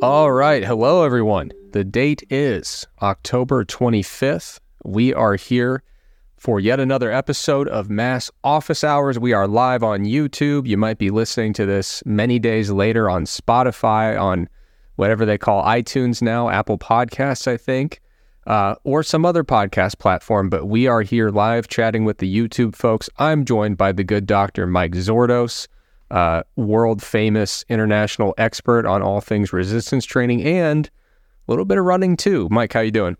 All right. Hello, everyone. The date is October 25th. We are here for yet another episode of Mass Office Hours. We are live on YouTube. You might be listening to this many days later on Spotify, on whatever they call iTunes now, Apple Podcasts, I think, uh, or some other podcast platform. But we are here live chatting with the YouTube folks. I'm joined by the good doctor, Mike Zourdos uh, world famous international expert on all things resistance training and a little bit of running too. Mike, how you doing?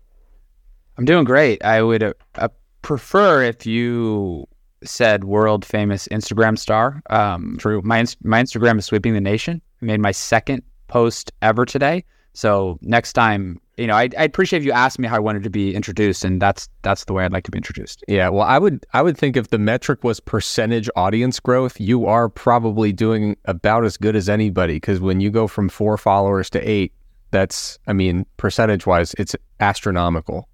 I'm doing great. I would uh, uh, prefer if you said world famous Instagram star. Um, True. My my Instagram is sweeping the nation. I made my second post ever today. So next time you know, I, I appreciate if you asked me how I wanted to be introduced, and that's that's the way I'd like to be introduced. Yeah, well, I would I would think if the metric was percentage audience growth, you are probably doing about as good as anybody because when you go from four followers to eight, that's I mean, percentage wise, it's astronomical.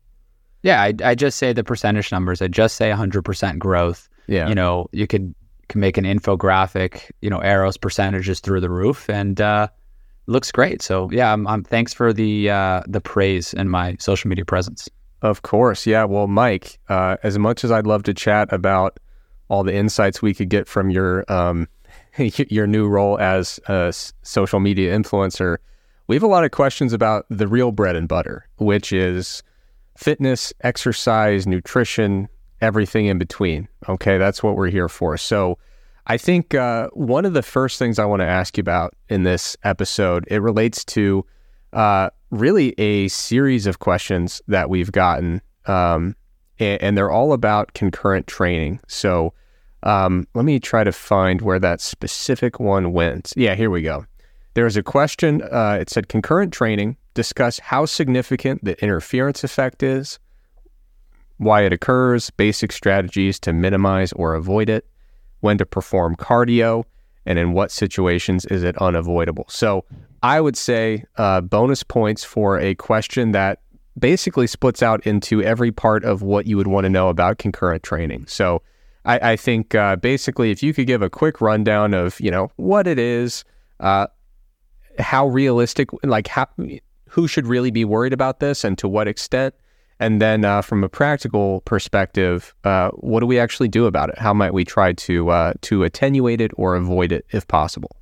Yeah, I, I just say the percentage numbers. I just say 100% growth. Yeah, You know, you could can make an infographic. You know, arrows percentages through the roof, and uh, looks great. So yeah, I'm, I'm thanks for the uh, the praise and my social media presence. Of course, yeah. Well, Mike, uh, as much as I'd love to chat about all the insights we could get from your um, your new role as a social media influencer, we have a lot of questions about the real bread and butter, which is fitness, exercise, nutrition, everything in between. Okay, that's what we're here for. So. I think uh, one of the first things I want to ask you about in this episode it relates to uh, really a series of questions that we've gotten, um, and, and, they're all about concurrent training. So um, let me try to find where that specific one went. Yeah, here we go. There was a question. Uh, it said concurrent training. Discuss how significant the interference effect is, why it occurs, basic strategies to minimize or avoid it when to perform cardio, and in what situations is it unavoidable. So I would say uh, bonus points for a question that basically splits out into every part of what you would want to know about concurrent training. So I, I think uh, basically if you could give a quick rundown of you know what it is, uh, how realistic, like how, who should really be worried about this, and to what extent. And then, uh, from a practical perspective, uh, what do we actually do about it? How might we try to uh, to attenuate it or avoid it if possible?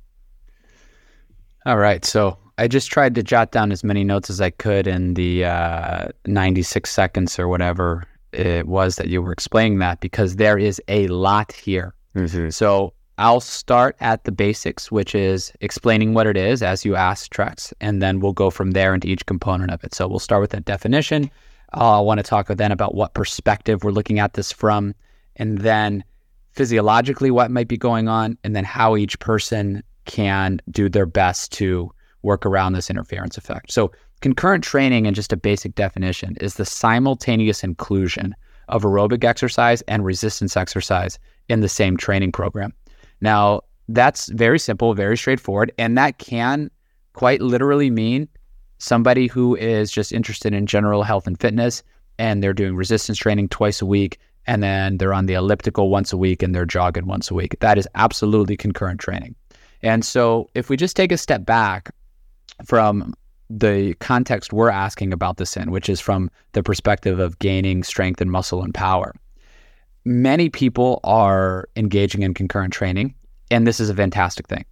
All right. So I just tried to jot down as many notes as I could in the uh, 96 seconds or whatever it was that you were explaining that because there is a lot here. Mm-hmm. So I'll start at the basics, which is explaining what it is as you asked Trex, and then we'll go from there into each component of it. So we'll start with that definition. Oh, I want to talk then about what perspective we're looking at this from, and then physiologically what might be going on, and then how each person can do their best to work around this interference effect. So, concurrent training, and just a basic definition, is the simultaneous inclusion of aerobic exercise and resistance exercise in the same training program. Now, that's very simple, very straightforward, and that can quite literally mean somebody who is just interested in general health and fitness and they're doing resistance training twice a week and then they're on the elliptical once a week and they're jogging once a week. That is absolutely concurrent training. And so if we just take a step back from the context we're asking about this in, which is from the perspective of gaining strength and muscle and power, many people are engaging in concurrent training, and this is a fantastic thing.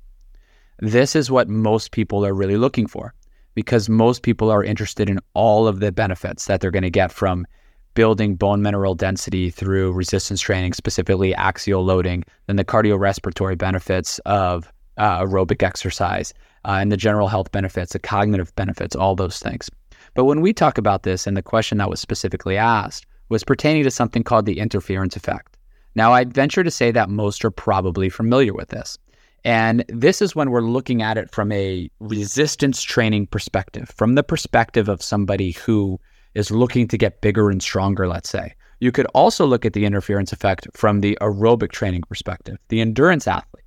This is what most people are really looking for because most people are interested in all of the benefits that they're going to get from building bone mineral density through resistance training, specifically axial loading, then the cardiorespiratory benefits of uh, aerobic exercise, uh, and the general health benefits, the cognitive benefits, all those things. But when we talk about this, and the question that was specifically asked was pertaining to something called the interference effect. Now, I'd venture to say that most are probably familiar with this. And this is when we're looking at it from a resistance training perspective, from the perspective of somebody who is looking to get bigger and stronger, let's say. You could also look at the interference effect from the aerobic training perspective, the endurance athlete.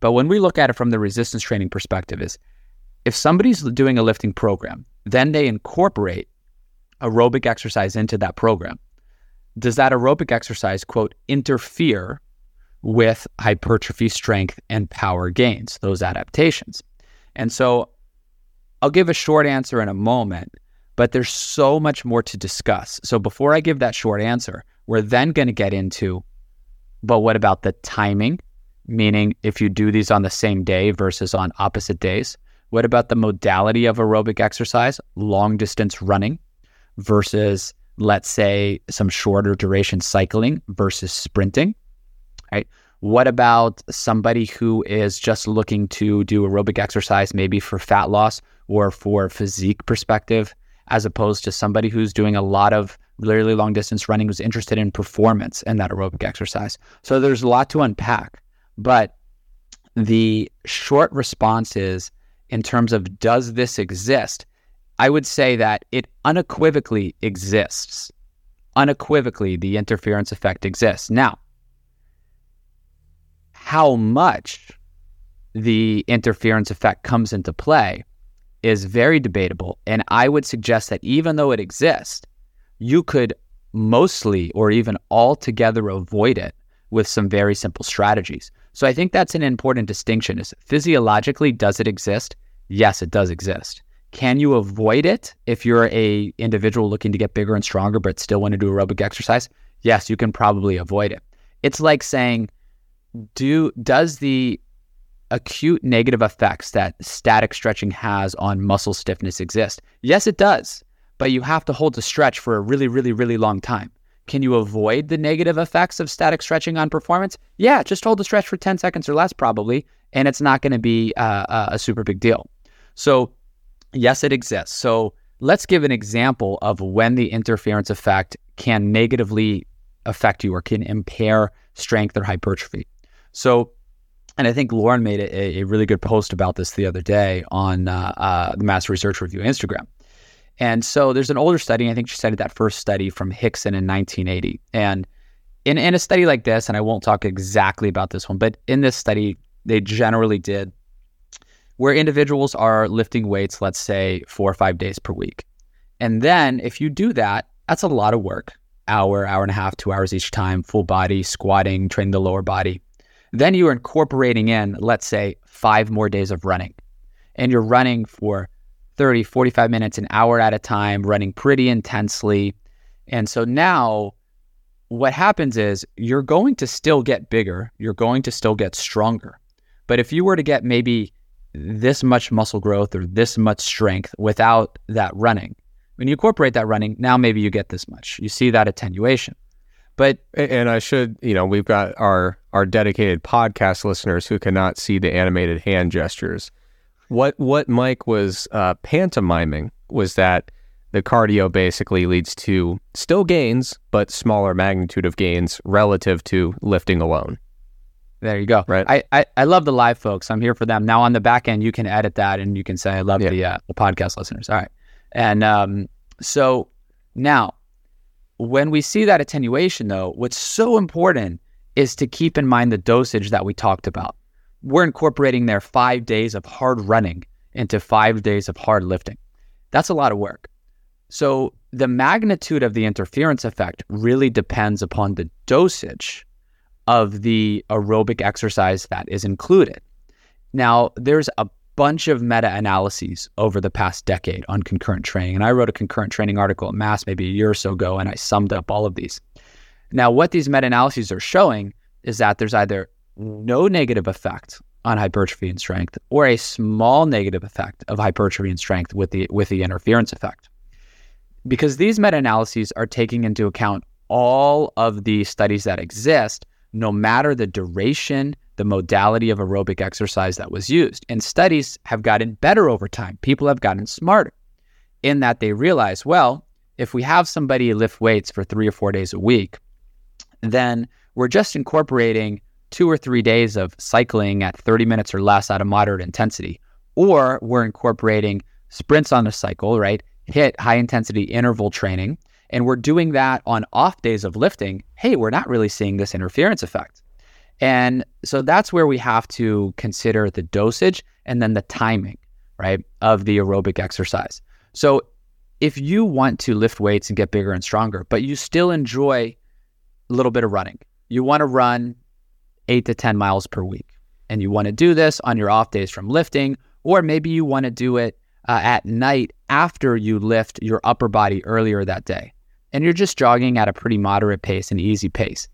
But when we look at it from the resistance training perspective is if somebody's doing a lifting program, then they incorporate aerobic exercise into that program. Does that aerobic exercise, quote, interfere with hypertrophy, strength, and power gains, those adaptations? And so I'll give a short answer in a moment, but there's so much more to discuss. So before I give that short answer, we're then going to get into but what about the timing? Meaning, if you do these on the same day versus on opposite days? What about the modality of aerobic exercise, long distance running versus, let's say, some shorter duration cycling versus sprinting? Right. What about somebody who is just looking to do aerobic exercise, maybe for fat loss or for physique perspective, as opposed to somebody who's doing a lot of really long distance running who's interested in performance and that aerobic exercise. So there's a lot to unpack. But the short response is in terms of does this exist? I would say that it unequivocally exists. Unequivocally, the interference effect exists. Now, how much the interference effect comes into play is very debatable. And I would suggest that even though it exists, you could mostly or even altogether avoid it with some very simple strategies. So I think that's an important distinction is physiologically does it exist? Yes, it does exist. Can you avoid it if you're a individual looking to get bigger and stronger but still want to do aerobic exercise? Yes, you can probably avoid it. It's like saying do does the acute negative effects that static stretching has on muscle stiffness exist? Yes, it does but you have to hold the stretch for a really, really, really long time. Can you avoid the negative effects of static stretching on performance? Yeah, just hold the stretch for 10 seconds or less, probably, and it's not going to be uh, a super big deal. So, yes, it exists. So, let's give an example of when the interference effect can negatively affect you or can impair strength or hypertrophy. So, and I think Lauren made a, a really good post about this the other day on uh, uh, the Mass Research Review Instagram. And so there's an older study, I think she cited that first study from Hickson in 1980. And in, in a study like this, and I won't talk exactly about this one, but in this study, they generally did where individuals are lifting weights, let's say four or five days per week. And then if you do that, that's a lot of work hour, hour and a half, two hours each time, full body, squatting, training the lower body. Then you are incorporating in, let's say, five more days of running. And you're running for 30, 45 minutes, an hour at a time, running pretty intensely. And so now what happens is you're going to still get bigger, you're going to still get stronger. But if you were to get maybe this much muscle growth or this much strength without that running, when you incorporate that running, now maybe you get this much. You see that attenuation. But and I should, you know, we've got our our dedicated podcast listeners who cannot see the animated hand gestures. What what Mike was uh, pantomiming was that the cardio basically leads to still gains, but smaller magnitude of gains relative to lifting alone. There you go. Right. I, I, I love the live folks. I'm here for them. Now on the back end, you can edit that and you can say I love yeah. the uh, the podcast listeners. All right. And um, so now, when we see that attenuation, though, what's so important is to keep in mind the dosage that we talked about we're incorporating their five days of hard running into five days of hard lifting. That's a lot of work. So the magnitude of the interference effect really depends upon the dosage of the aerobic exercise that is included. Now, there's a bunch of meta analyses over the past decade on concurrent training. And I wrote a concurrent training article at Mass maybe a year or so ago, and I summed up all of these. Now, what these meta analyses are showing is that there's either no negative effect on hypertrophy and strength or a small negative effect of hypertrophy and strength with the with the interference effect. Because these meta-analyses are taking into account all of the studies that exist, no matter the duration, the modality of aerobic exercise that was used. And studies have gotten better over time. People have gotten smarter in that they realize, well, if we have somebody lift weights for three or four days a week, then we're just incorporating two or three days of cycling at 30 minutes or less at a moderate intensity. Or we're incorporating sprints on the cycle, right? HIIT high intensity interval training. And we're doing that on off days of lifting. Hey, we're not really seeing this interference effect. And so that's where we have to consider the dosage and then the timing, right, of the aerobic exercise. So if you want to lift weights and get bigger and stronger, but you still enjoy a little bit of running, you want to run eight to 10 miles per week. And you want to do this on your off days from lifting, or maybe you want to do it uh, at night after you lift your upper body earlier that day, and you're just jogging at a pretty moderate pace, and easy pace,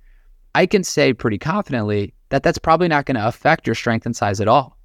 I can say pretty confidently that that's probably not going to affect your strength and size at all,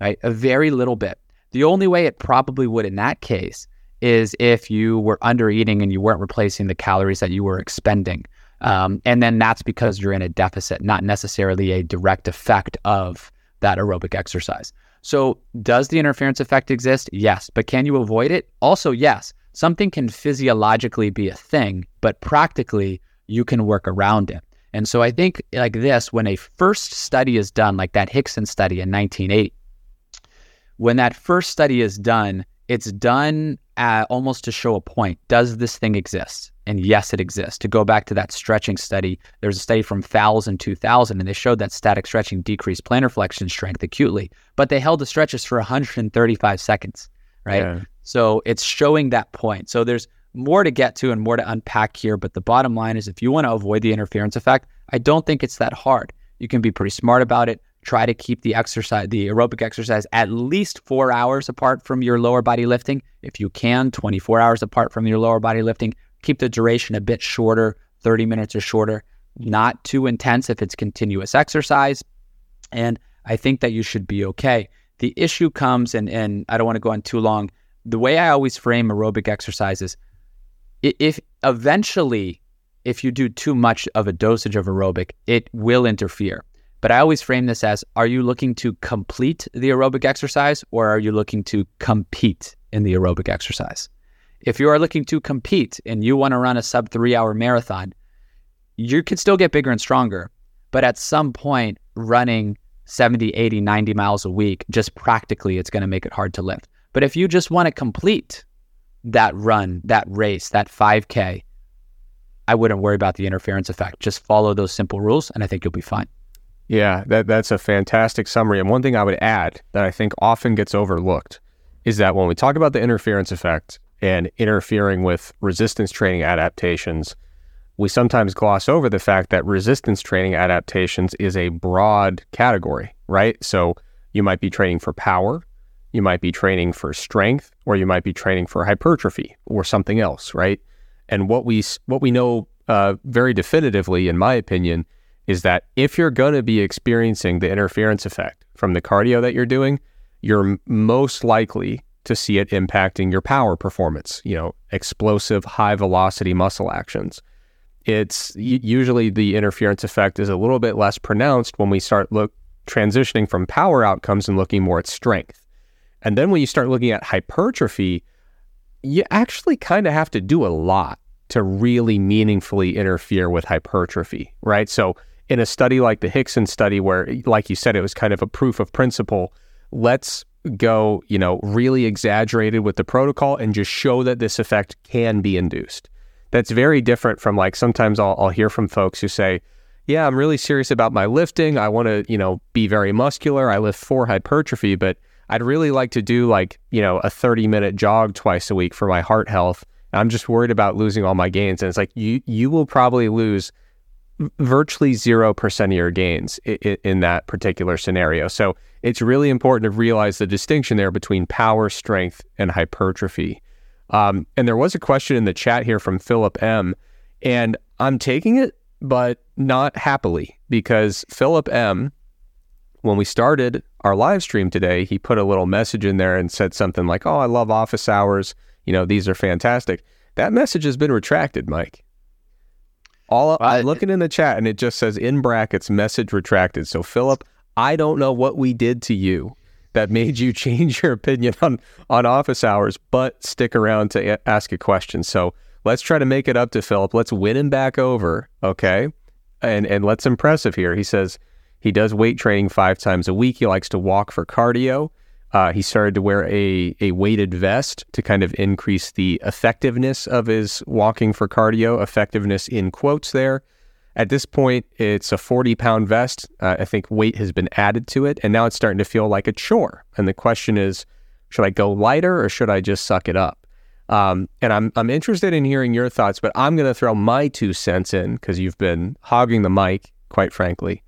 right? A very little bit. The only way it probably would in that case is if you were under eating and you weren't replacing the calories that you were expending. Um, and then that's because you're in a deficit, not necessarily a direct effect of that aerobic exercise. So, does the interference effect exist? Yes. But can you avoid it? Also, yes. Something can physiologically be a thing, but practically you can work around it. And so I think like this, when a first study is done, like that Hickson study in 1980, when that first study is done, it's done almost to show a point. Does this thing exist? And yes, it exists. To go back to that stretching study, there's a study from Fowles in 2000, and they showed that static stretching decreased plantar flexion strength acutely, but they held the stretches for 135 seconds, right? Yeah. So it's showing that point. So there's more to get to and more to unpack here, but the bottom line is if you want to avoid the interference effect, I don't think it's that hard. You can be pretty smart about it try to keep the exercise, the aerobic exercise, at least four hours apart from your lower body lifting. If you can, 24 hours apart from your lower body lifting. Keep the duration a bit shorter, 30 minutes or shorter. Not too intense if it's continuous exercise. And I think that you should be okay. The issue comes, and, and I don't want to go on too long. The way I always frame aerobic exercises, if eventually, if you do too much of a dosage of aerobic, it will interfere. But I always frame this as are you looking to complete the aerobic exercise or are you looking to compete in the aerobic exercise? If you are looking to compete and you want to run a sub three hour marathon, you can still get bigger and stronger. But at some point, running 70, 80, 90 miles a week, just practically, it's going to make it hard to lift. But if you just want to complete that run, that race, that 5K, I wouldn't worry about the interference effect. Just follow those simple rules, and I think you'll be fine. Yeah, that, that's a fantastic summary. And one thing I would add that I think often gets overlooked is that when we talk about the interference effect and interfering with resistance training adaptations, we sometimes gloss over the fact that resistance training adaptations is a broad category, right? So you might be training for power, you might be training for strength, or you might be training for hypertrophy or something else, right? And what we what we know uh, very definitively, in my opinion, is that if you're going to be experiencing the interference effect from the cardio that you're doing, you're most likely to see it impacting your power performance, you know, explosive high velocity muscle actions. It's usually the interference effect is a little bit less pronounced when we start look transitioning from power outcomes and looking more at strength. And then when you start looking at hypertrophy, you actually kind of have to do a lot to really meaningfully interfere with hypertrophy, right? So in a study like the Hickson study, where, like you said, it was kind of a proof of principle, let's go, you know, really exaggerated with the protocol and just show that this effect can be induced. That's very different from like sometimes I'll, I'll hear from folks who say, yeah, I'm really serious about my lifting. I want to, you know, be very muscular. I lift for hypertrophy, but I'd really like to do like, you know, a 30 minute jog twice a week for my heart health. I'm just worried about losing all my gains. And it's like, you, you will probably lose virtually 0% of your gains in, in that particular scenario. So it's really important to realize the distinction there between power, strength, and hypertrophy. Um, and there was a question in the chat here from Philip M. And I'm taking it, but not happily, because Philip M., when we started our live stream today, he put a little message in there and said something like, Oh, I love office hours. You know, these are fantastic. That message has been retracted, Mike. All I'm looking in the chat and it just says in brackets message retracted. So Philip, I don't know what we did to you that made you change your opinion on on office hours, but stick around to a- ask a question. So let's try to make it up to Philip. Let's win him back over, okay? And and let's impress him here. He says he does weight training five times a week. He likes to walk for cardio. Uh, he started to wear a, a weighted vest to kind of increase the effectiveness of his walking for cardio, effectiveness in quotes there. At this point, it's a 40 pound vest. Uh, I think weight has been added to it, and now it's starting to feel like a chore. And the question is should I go lighter or should I just suck it up? Um, and I'm, I'm interested in hearing your thoughts, but I'm going to throw my two cents in because you've been hogging the mic, quite frankly.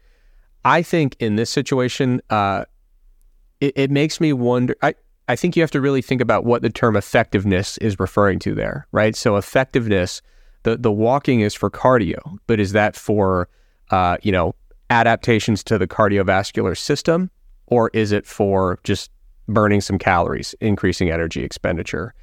I think in this situation, uh, it, it makes me wonder. I, I think you have to really think about what the term effectiveness is referring to there, right? So effectiveness, the the walking is for cardio, but is that for uh, you know adaptations to the cardiovascular system, or is it for just burning some calories, increasing energy expenditure?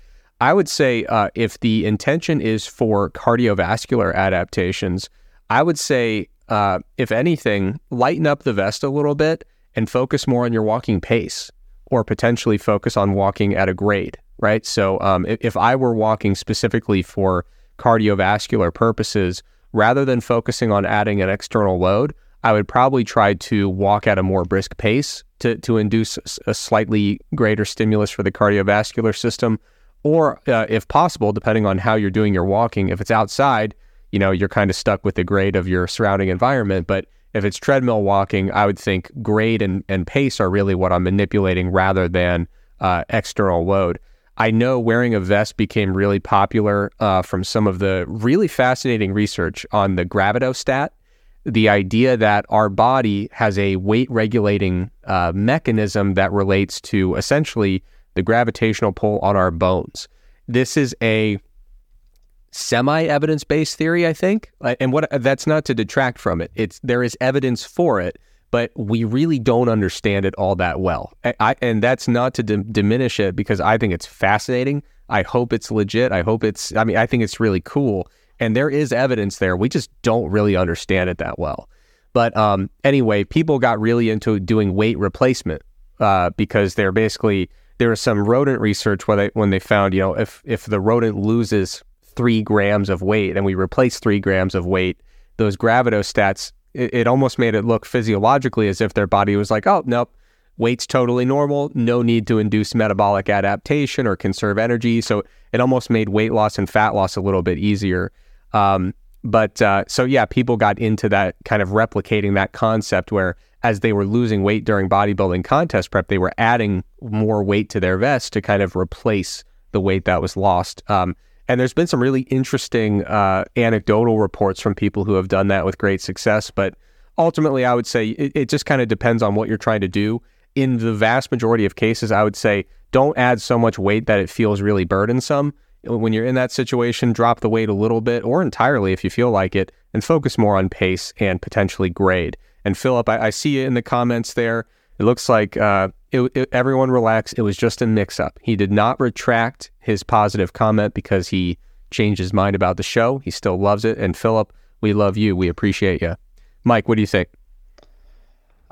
I would say uh, if the intention is for cardiovascular adaptations, I would say, uh, if anything, lighten up the vest a little bit and focus more on your walking pace or potentially focus on walking at a grade, right? So um, if, if I were walking specifically for cardiovascular purposes, rather than focusing on adding an external load, I would probably try to walk at a more brisk pace to, to induce a slightly greater stimulus for the cardiovascular system. Or, uh, if possible, depending on how you're doing your walking, if it's outside, you know, you're kind of stuck with the grade of your surrounding environment. But if it's treadmill walking, I would think grade and, and pace are really what I'm manipulating rather than uh, external load. I know wearing a vest became really popular uh, from some of the really fascinating research on the gravitostat the idea that our body has a weight regulating uh, mechanism that relates to essentially the gravitational pull on our bones. This is a semi evidence based theory, I think. And what that's not to detract from it. It's there is evidence for it, but we really don't understand it all that well. I, and that's not to d- diminish it because I think it's fascinating. I hope it's legit. I hope it's. I mean, I think it's really cool and there is evidence there. We just don't really understand it that well. But um, anyway, people got really into doing weight replacement uh, because they're basically there was some rodent research where they when they found you know if if the rodent loses three grams of weight and we replace three grams of weight, those gravitostats it, it almost made it look physiologically as if their body was like, oh nope, weight's totally normal, no need to induce metabolic adaptation or conserve energy. So it almost made weight loss and fat loss a little bit easier. Um, but uh, so yeah, people got into that kind of replicating that concept where as they were losing weight during bodybuilding contest prep, they were adding more weight to their vest to kind of replace the weight that was lost. Um, and there's been some really interesting uh, anecdotal reports from people who have done that with great success. But ultimately, I would say it, it just kind of depends on what you're trying to do. In the vast majority of cases, I would say don't add so much weight that it feels really burdensome when you're in that situation, drop the weight a little bit or entirely if you feel like it, and focus more on pace and potentially grade. And Philip, I, I see you in the comments there. It looks like uh, it, it, everyone relaxed. It was just a mix up. He did not retract his positive comment because he changed his mind about the show. He still loves it. And Philip, we love you. We appreciate you. Mike, what do you think?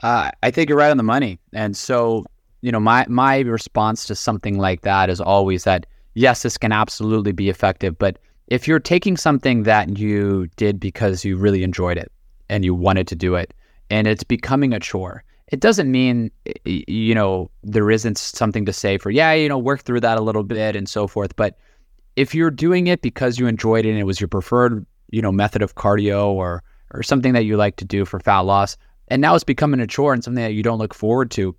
Uh, I think you're right on the money. And so, you know, my my response to something like that is always that yes, this can absolutely be effective. But if you're taking something that you did because you really enjoyed it and you wanted to do it, and it's becoming a chore, it doesn't mean, you know, there isn't something to say for, yeah, you know, work through that a little bit and so forth. But if you're doing it because you enjoyed it and it was your preferred, you know, method of cardio or, or something that you like to do for fat loss, and now it's becoming a chore and something that you don't look forward to,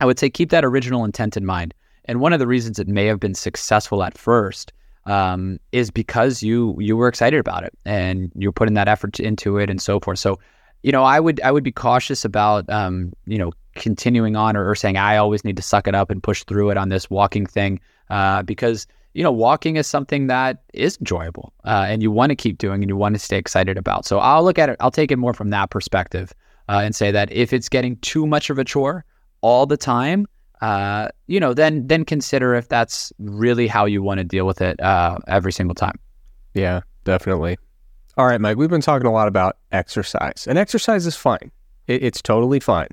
I would say keep that original intent in mind. And one of the reasons it may have been successful at first um, is because you you were excited about it and you're putting that effort into it and so forth. So, you know, I would I would be cautious about um, you know continuing on or, or, saying I always need to suck it up and push through it on this walking thing uh, because you know walking is something that is enjoyable uh, and you want to keep doing and you want to stay excited about. So I'll look at it. I'll take it more from that perspective uh, and say that if it's getting too much of a chore all the time uh, you know, then then consider if that's really how you want to deal with it uh, every single time. Yeah, definitely. All right, Mike. We've been talking a lot about exercise, and exercise is fine. It, it's totally fine.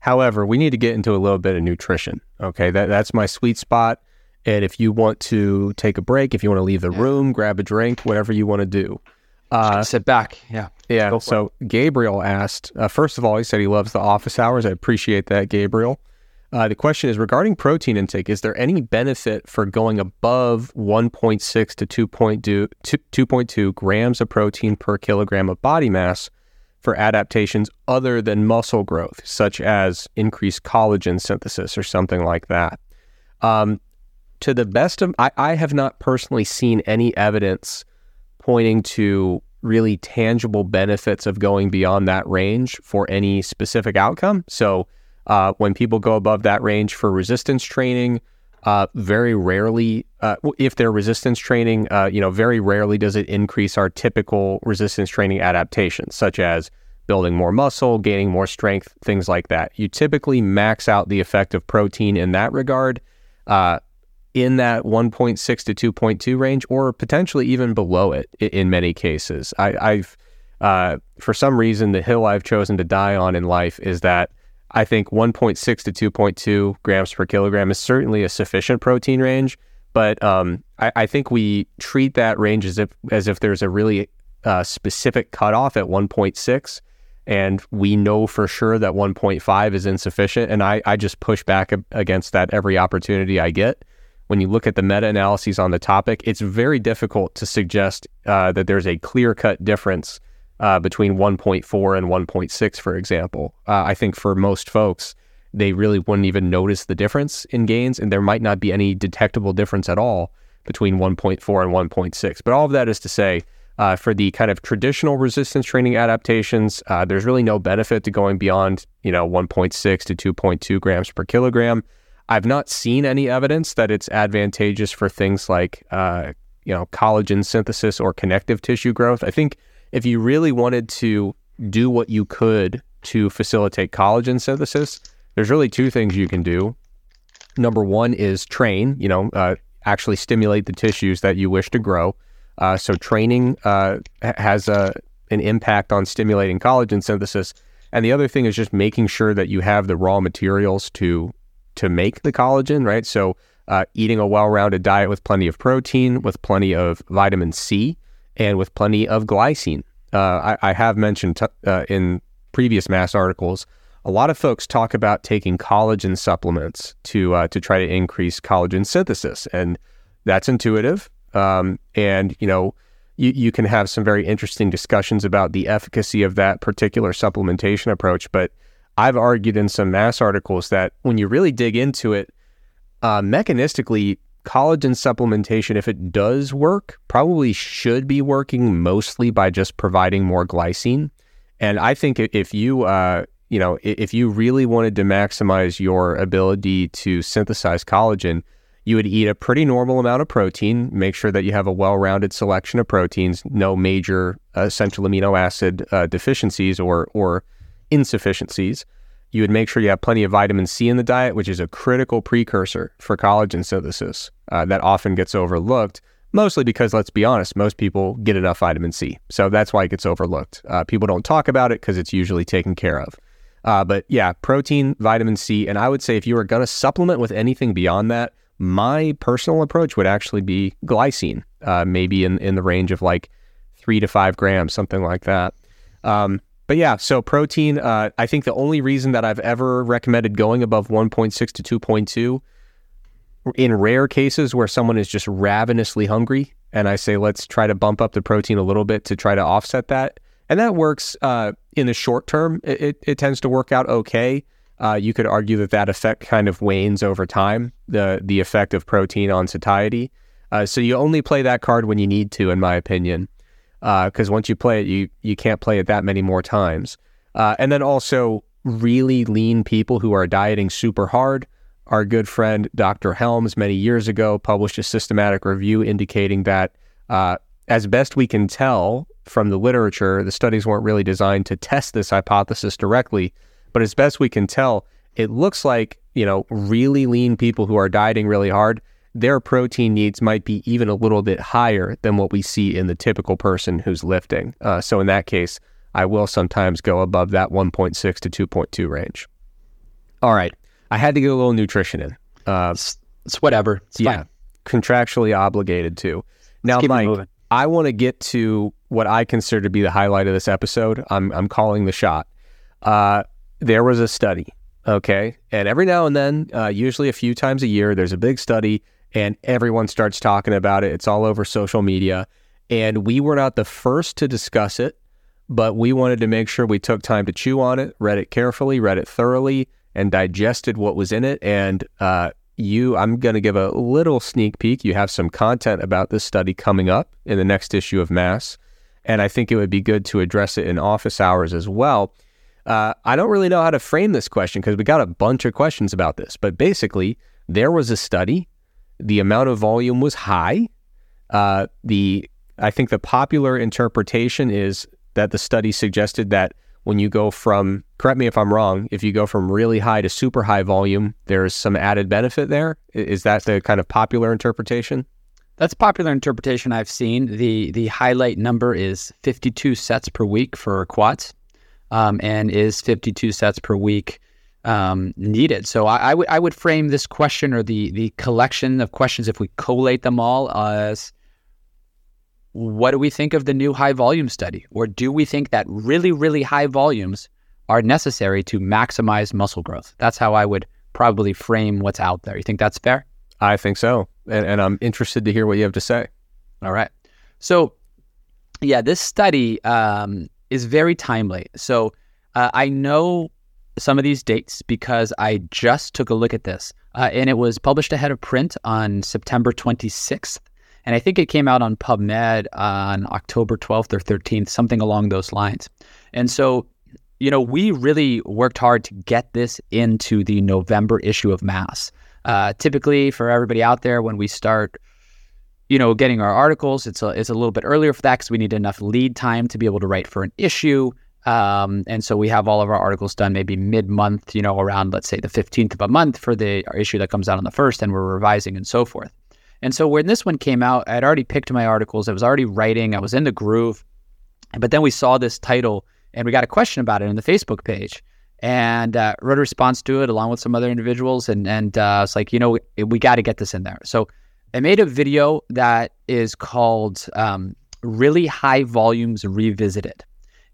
However, we need to get into a little bit of nutrition. Okay, that that's my sweet spot. And if you want to take a break, if you want to leave the yeah. room, grab a drink, whatever you want to do. Uh, sit back. Yeah. Yeah. So it. Gabriel asked, uh, first of all, he said he loves the office hours. I appreciate that, Gabriel. Uh, the question is regarding protein intake, is there any benefit for going above 1.6 to 2.2, 2.2 grams of protein per kilogram of body mass for adaptations other than muscle growth, such as increased collagen synthesis or something like that? Um, to the best of, I, I have not personally seen any evidence pointing to really tangible benefits of going beyond that range for any specific outcome. So, uh, when people go above that range for resistance training, Uh, very rarely, uh, if they're resistance training, uh, you know, very rarely does it increase our typical resistance training adaptations, such as building more muscle, gaining more strength, things like that. You typically max out the effect of protein in that regard uh, in that 1.6 to 2.2 range, or potentially even below it in many cases. I, have uh, for some reason, the hill I've chosen to die on in life is that I think 1.6 to 2.2 grams per kilogram is certainly a sufficient protein range, but um, I, I, think we treat that range as if as if there's a really uh, specific cutoff at 1.6, and we know for sure that 1.5 is insufficient, and I, I just push back against that every opportunity I get. When you look at the meta analyses on the topic, it's very difficult to suggest uh, that there's a clear cut difference uh, between 1.4 and 1.6, for example. Uh, I think for most folks, they really wouldn't even notice the difference in gains, and there might not be any detectable difference at all between 1.4 and 1.6. But all of that is to say, uh, for the kind of traditional resistance training adaptations, uh, there's really no benefit to going beyond, you know, 1.6 to 2.2 grams per kilogram. I've not seen any evidence that it's advantageous for things like, uh, you know, collagen synthesis or connective tissue growth. I think if you really wanted to do what you could to facilitate collagen synthesis, there's really two things you can do. Number one is train, you know, uh, actually stimulate the tissues that you wish to grow. Uh, so training uh, has a, an impact on stimulating collagen synthesis. And the other thing is just making sure that you have the raw materials to to make the collagen, right? So uh, eating a well-rounded diet with plenty of protein, with plenty of vitamin C, and with plenty of glycine. Uh, I, I, have mentioned t- uh, in previous mass articles, a lot of folks talk about taking collagen supplements to uh, to try to increase collagen synthesis, and that's intuitive. Um, and you know, you, you can have some very interesting discussions about the efficacy of that particular supplementation approach. But I've argued in some mass articles that when you really dig into it, uh, mechanistically, collagen supplementation, if it does work, probably should be working mostly by just providing more glycine. And I think if you, uh, you know, if you really wanted to maximize your ability to synthesize collagen, you would eat a pretty normal amount of protein. Make sure that you have a well-rounded selection of proteins, no major essential amino acid uh, deficiencies or or insufficiencies. You would make sure you have plenty of vitamin C in the diet, which is a critical precursor for collagen synthesis uh, that often gets overlooked, mostly because, let's be honest, most people get enough vitamin C. So that's why it gets overlooked. Uh, people don't talk about it because it's usually taken care of. Uh, but yeah, protein, vitamin C. And I would say if you are going to supplement with anything beyond that, my personal approach would actually be glycine, uh, maybe in, in the range of like three to five grams, something like that. Um, but yeah, so protein, uh, I think the only reason that I've ever recommended going above 1.6 to 2.2 in rare cases where someone is just ravenously hungry, and I say, let's try to bump up the protein a little bit to try to offset that. And that works uh, in the short term. It, it, it, tends to work out okay. Uh, you could argue that that effect kind of wanes over time, the, the effect of protein on satiety. Uh, so you only play that card when you need to, in my opinion because uh, once you play it, you you can't play it that many more times. Uh, and then also really lean people who are dieting super hard. Our good friend Dr. Helms many years ago published a systematic review indicating that, uh, as best we can tell from the literature, the studies weren't really designed to test this hypothesis directly, but as best we can tell, it looks like you know really lean people who are dieting really hard their protein needs might be even a little bit higher than what we see in the typical person who's lifting. Uh, so in that case, I will sometimes go above that 1.6 to 2.2 range. All right. I had to get a little nutrition in. Uh, it's, it's, whatever. It's yeah. Fine. Contractually obligated to. Now, Mike, I want to get to what I consider to be the highlight of this episode. I'm, I'm calling the shot. Uh, there was a study, okay? And every now and then, uh, usually a few times a year, there's a big study and everyone starts talking about it. It's all over social media. And we were not the first to discuss it, but we wanted to make sure we took time to chew on it, read it carefully, read it thoroughly, and digested what was in it. And uh, you, I'm going to give a little sneak peek. You have some content about this study coming up in the next issue of Mass. And I think it would be good to address it in office hours as well. Uh, I don't really know how to frame this question because we got a bunch of questions about this, but basically, there was a study. The amount of volume was high. Uh, the I think the popular interpretation is that the study suggested that when you go from, correct me if I'm wrong, if you go from really high to super high volume, there's some added benefit there. Is that the kind of popular interpretation? That's popular interpretation I've seen. the The highlight number is 52 sets per week for quads, um, and is 52 sets per week um, needed. So I, I would I would frame this question or the the collection of questions if we collate them all as what do we think of the new high volume study? Or do we think that really, really high volumes are necessary to maximize muscle growth? That's how I would probably frame what's out there. You think that's fair? I think so. And, and I'm interested to hear what you have to say. All right. So, yeah, this study um, is very timely. So, uh, I know some of these dates because I just took a look at this. Uh, and it was published ahead of print on September 26th. And I think it came out on PubMed on October 12th or 13th, something along those lines. And so, you know, we really worked hard to get this into the November issue of Mass. Uh, typically, for everybody out there, when we start, you know, getting our articles, it's a, it's a little bit earlier for that because we need enough lead time to be able to write for an issue. Um, and so we have all of our articles done maybe mid month, you know, around, let's say, the 15th of a month for the issue that comes out on the first, and we're revising and so forth. And so when this one came out, I had already picked my articles. I was already writing. I was in the groove. But then we saw this title and we got a question about it in the Facebook page and uh, wrote a response to it along with some other individuals. And, and uh, it's like, you know, we, we got to get this in there. So I made a video that is called um, Really High Volumes Revisited.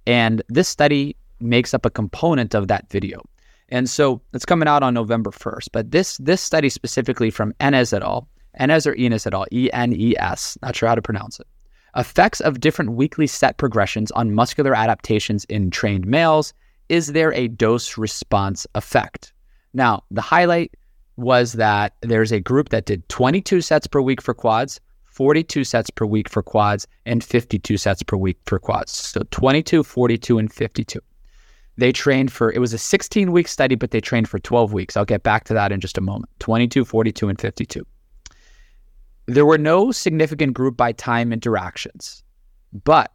And this study makes up a component of that video. And so it's coming out on November 1st. But this this study specifically from Enes et al. Enes or Enes at all, E N E S, not sure how to pronounce it. Effects of different weekly set progressions on muscular adaptations in trained males. Is there a dose response effect? Now, the highlight was that there's a group that did 22 sets per week for quads, 42 sets per week for quads, and 52 sets per week for quads. So 22, 42, and 52. They trained for, it was a 16 week study, but they trained for 12 weeks. I'll get back to that in just a moment 22, 42, and 52. There were no significant group by time interactions, but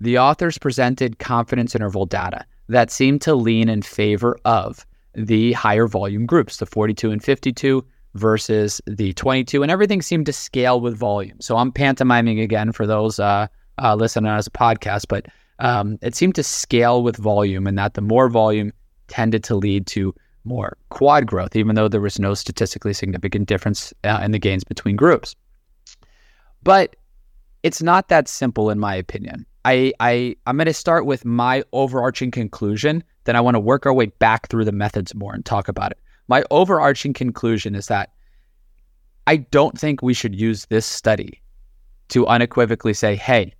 the authors presented confidence interval data that seemed to lean in favor of the higher volume groups, the 42 and 52 versus the 22, and everything seemed to scale with volume. So I'm pantomiming again for those uh, uh, listening as a podcast, but um, it seemed to scale with volume, and that the more volume tended to lead to more quad growth, even though there was no statistically significant difference uh, in the gains between groups. But it's not that simple, in my opinion. I, I I'm going to start with my overarching conclusion. Then I want to work our way back through the methods more and talk about it. My overarching conclusion is that I don't think we should use this study to unequivocally say, hey,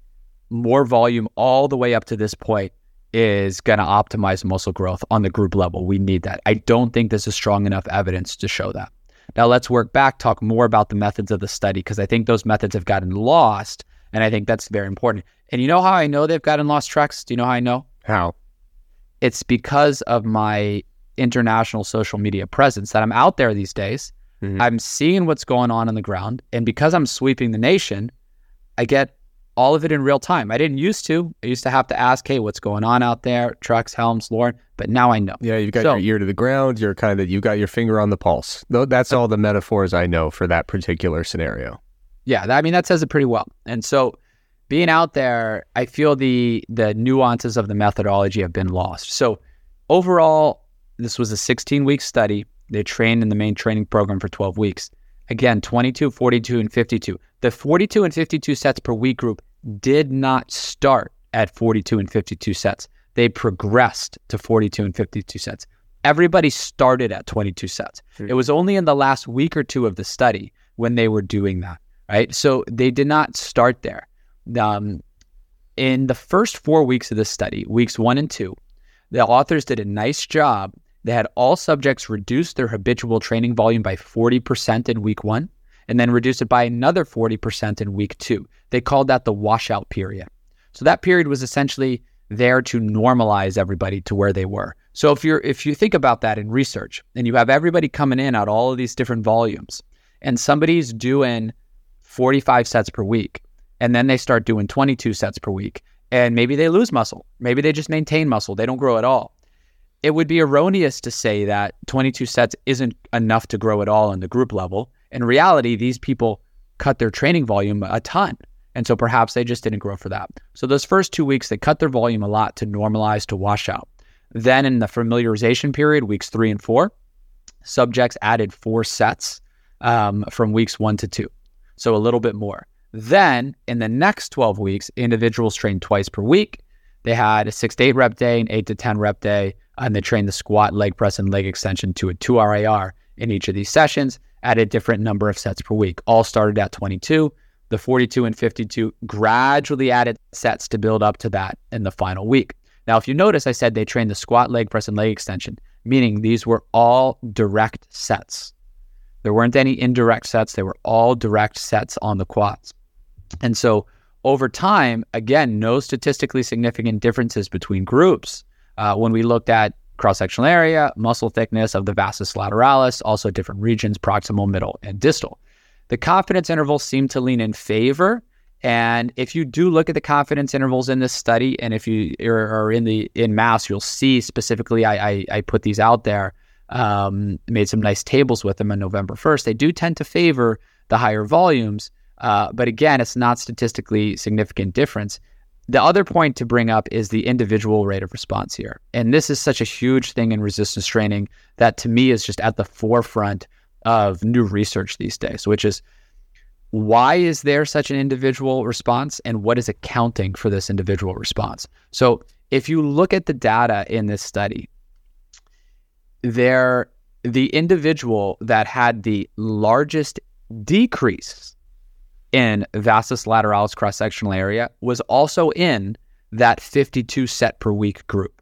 more volume all the way up to this point is going to optimize muscle growth on the group level. We need that. I don't think this is strong enough evidence to show that. Now let's work back, talk more about the methods of the study, because I think those methods have gotten lost. And I think that's very important. And you know how I know they've gotten lost Trex? Do you know how I know? How? It's because of my international social media presence that I'm out there these days. Mm-hmm. I'm seeing what's going on on the ground. And because I'm sweeping the nation, I get all of it in real time. I didn't used to. I used to have to ask, hey, what's going on out there? Trex, helms, Lauren. But now I know. Yeah, you've got so, your ear to the ground. You're kind of you've got your finger on the pulse. That's all the metaphors I know for that particular scenario. Yeah, I mean that says it pretty well. And so being out there, I feel the the nuances of the methodology have been lost. So overall, this was a 16 week study. They trained in the main training program for 12 weeks. Again, 22, 42, and 52. The 42 and 52 sets per week group did not start at 42 and 52 sets. They progressed to 42 and 52 sets. Everybody started at 22 sets. It was only in the last week or two of the study when they were doing that, right? So they did not start there. Um, in the first four weeks of the study, weeks one and two, the authors did a nice job. They had all subjects reduce their habitual training volume by 40% in week one and then reduce it by another 40% in week two. They called that the washout period. So that period was essentially there to normalize everybody to where they were. So if you're if you think about that in research and you have everybody coming in at all of these different volumes and somebody's doing 45 sets per week and then they start doing 22 sets per week and maybe they lose muscle, maybe they just maintain muscle, they don't grow at all. It would be erroneous to say that 22 sets isn't enough to grow at all in the group level. In reality, these people cut their training volume a ton. And so perhaps they just didn't grow for that. So those first two weeks, they cut their volume a lot to normalize to wash out. Then in the familiarization period, weeks three and four, subjects added four sets um, from weeks one to two. So a little bit more. Then in the next 12 weeks, individuals trained twice per week. They had a six to eight rep day, an eight to 10 rep day, Uh, and they trained the squat, leg press, and leg extension to a two RIR in each of these sessions at a different number of sets per week. All started at 22. The 42 and 52 gradually added sets to build up to that in the final week. Now, if you notice, I said they trained the squat, leg press, and leg extension, meaning these were all direct sets. There weren't any indirect sets, they were all direct sets on the quads. And so over time, again, no statistically significant differences between groups. Uh, when we looked at cross sectional area, muscle thickness of the vastus lateralis, also different regions, proximal, middle, and distal. The confidence intervals seem to lean in favor and if you do look at the confidence intervals in this study, and if you are in the in MASS, you'll see specifically I, I, I put these out there, um, made some nice tables with them on November 1st. They do tend to favor the higher volumes, uh, but again, it's not statistically significant difference. The other point to bring up is the individual rate of response here. And this is such a huge thing in resistance training that to me is just at the forefront of new research these days, which is why is there such an individual response and what is accounting for this individual response? So, if you look at the data in this study, there the individual that had the largest decrease in vastus lateralis cross sectional area was also in that 52 set per week group.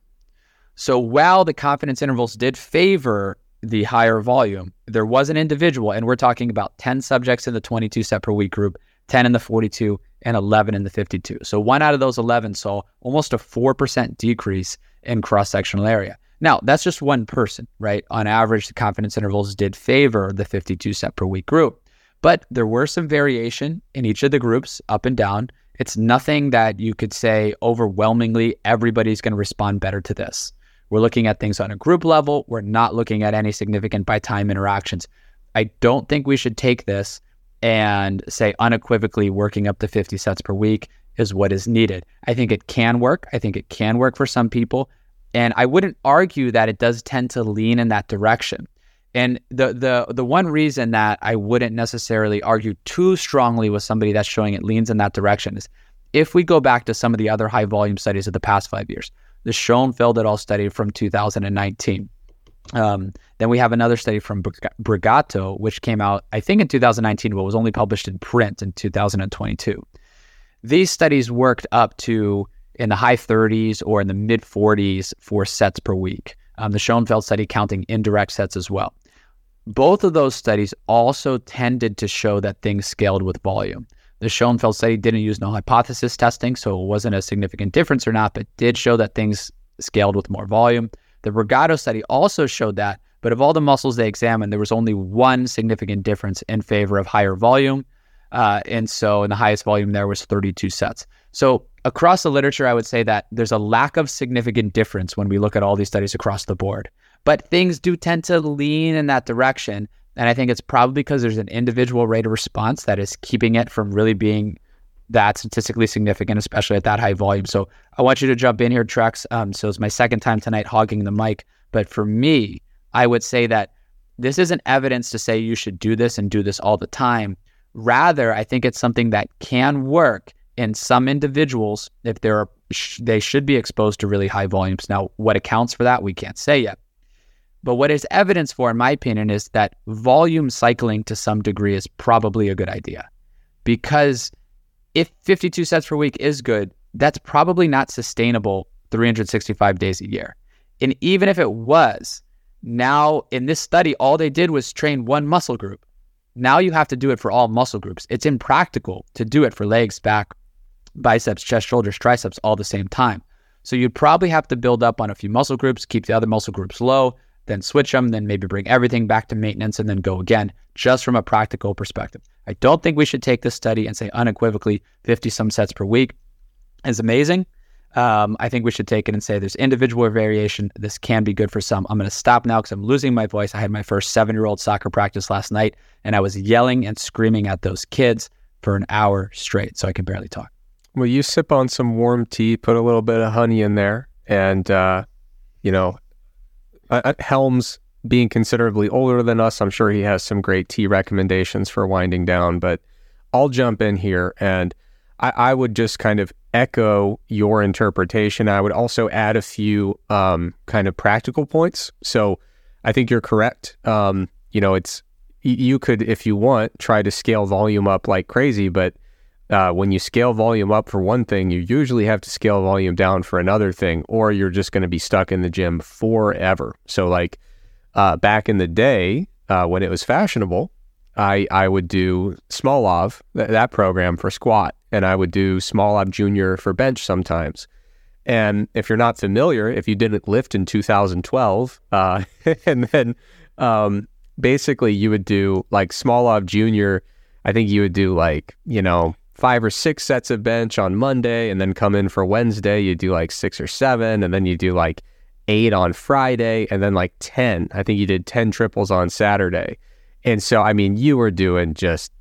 So while the confidence intervals did favor the higher volume. There was an individual, and we're talking about 10 subjects in the 22 set per week group, 10 in the 42, and 11 in the 52. So one out of those 11 saw almost a 4% decrease in cross sectional area. Now, that's just one person, right? On average, the confidence intervals did favor the 52 set per week group, but there were some variation in each of the groups up and down. It's nothing that you could say overwhelmingly everybody's going to respond better to this. We're looking at things on a group level. We're not looking at any significant by time interactions. I don't think we should take this and say unequivocally working up to 50 sets per week is what is needed. I think it can work. I think it can work for some people. And I wouldn't argue that it does tend to lean in that direction. And the the the one reason that I wouldn't necessarily argue too strongly with somebody that's showing it leans in that direction is if we go back to some of the other high volume studies of the past five years the Schoenfeld et al. study from 2019. Um, then we have another study from Brigatto, which came out, I think, in 2019, but was only published in print in 2022. These studies worked up to in the high 30s or in the mid 40s for sets per week. Um, the Schoenfeld study counting indirect sets as well. Both of those studies also tended to show that things scaled with volume. The Schoenfeld study didn't use null hypothesis testing, so it wasn't a significant difference or not, but did show that things scaled with more volume. The Brigatto study also showed that, but of all the muscles they examined, there was only one significant difference in favor of higher volume. Uh, and so, in the highest volume, there was 32 sets. So, across the literature, I would say that there's a lack of significant difference when we look at all these studies across the board. But things do tend to lean in that direction. And I think it's probably because there's an individual rate of response that is keeping it from really being that statistically significant, especially at that high volume. So I want you to jump in here, Trex. Um, so it's my second time tonight hogging the mic. But for me, I would say that this isn't evidence to say you should do this and do this all the time. Rather, I think it's something that can work in some individuals if they're they should be exposed to really high volumes. Now, what accounts for that, we can't say yet. But what is evidence for, in my opinion, is that volume cycling to some degree is probably a good idea. Because if 52 sets per week is good, that's probably not sustainable 365 days a year. And even if it was, now in this study, all they did was train one muscle group. Now you have to do it for all muscle groups. It's impractical to do it for legs, back, biceps, chest, shoulders, triceps all the same time. So you'd probably have to build up on a few muscle groups, keep the other muscle groups low, then switch them, then maybe bring everything back to maintenance and then go again, just from a practical perspective. I don't think we should take this study and say unequivocally 50 some sets per week is amazing. Um, I think we should take it and say there's individual variation. This can be good for some. I'm going to stop now because I'm losing my voice. I had my first seven year old soccer practice last night and I was yelling and screaming at those kids for an hour straight. So I can barely talk. Well, you sip on some warm tea, put a little bit of honey in there, and, uh, you know, Helms being considerably older than us, I'm sure he has some great tea recommendations for winding down. But I'll jump in here and I, I would just kind of echo your interpretation. I would also add a few um, kind of practical points. So I think you're correct. Um, you know, it's you could, if you want, try to scale volume up like crazy, but uh, when you scale volume up for one thing, you usually have to scale volume down for another thing, or you're just going to be stuck in the gym forever. So, like uh, back in the day uh, when it was fashionable, I I would do Smolov th- that program for squat, and I would do Smolov Junior for bench sometimes. And if you're not familiar, if you didn't lift in 2012, uh, and then um, basically you would do like small Smolov Junior. I think you would do like you know five or six sets of bench on Monday and then come in for Wednesday, you do like six or seven, and then you do like eight on Friday, and then like 10. I think you did 10 triples on Saturday. And so, I mean, you were doing just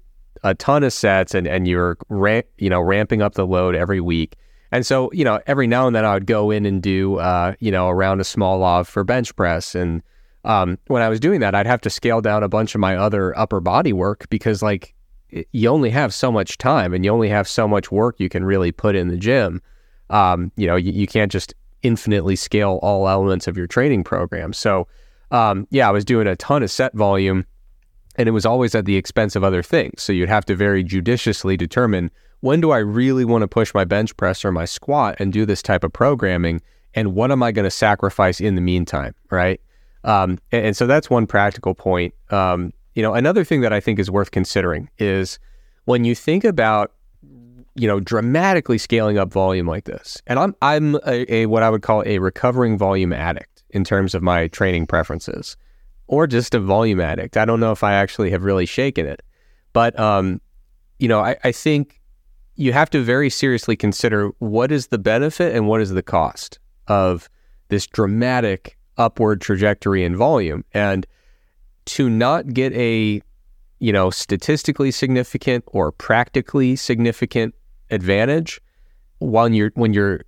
a ton of sets and, and you're ramp, you know, ramping up the load every week. And so, you know, every now and then I would go in and do, uh, you know, a Smolov for bench press. And um, when I was doing that, I'd have to scale down a bunch of my other upper body work because, like, you only have so much time and you only have so much work you can really put in the gym. Um, you know, you, you, can't just infinitely scale all elements of your training program. So, um, yeah, I was doing a ton of set volume and it was always at the expense of other things. So you'd have to very judiciously determine when do I really want to push my bench press or my squat and do this type of programming and what am I going to sacrifice in the meantime, right? Um, and, and, so that's one practical point. Um, you know, another thing that I think is worth considering is when you think about you know dramatically scaling up volume like this and i'm i'm a, a, what i would call a recovering volume addict in terms of my training preferences or just a volume addict. I don't know if i actually have really shaken it. But um you know i, I think you have to very seriously consider what is the benefit and what is the cost of this dramatic upward trajectory in volume. And to not get a you know statistically significant or practically significant advantage when you're when you're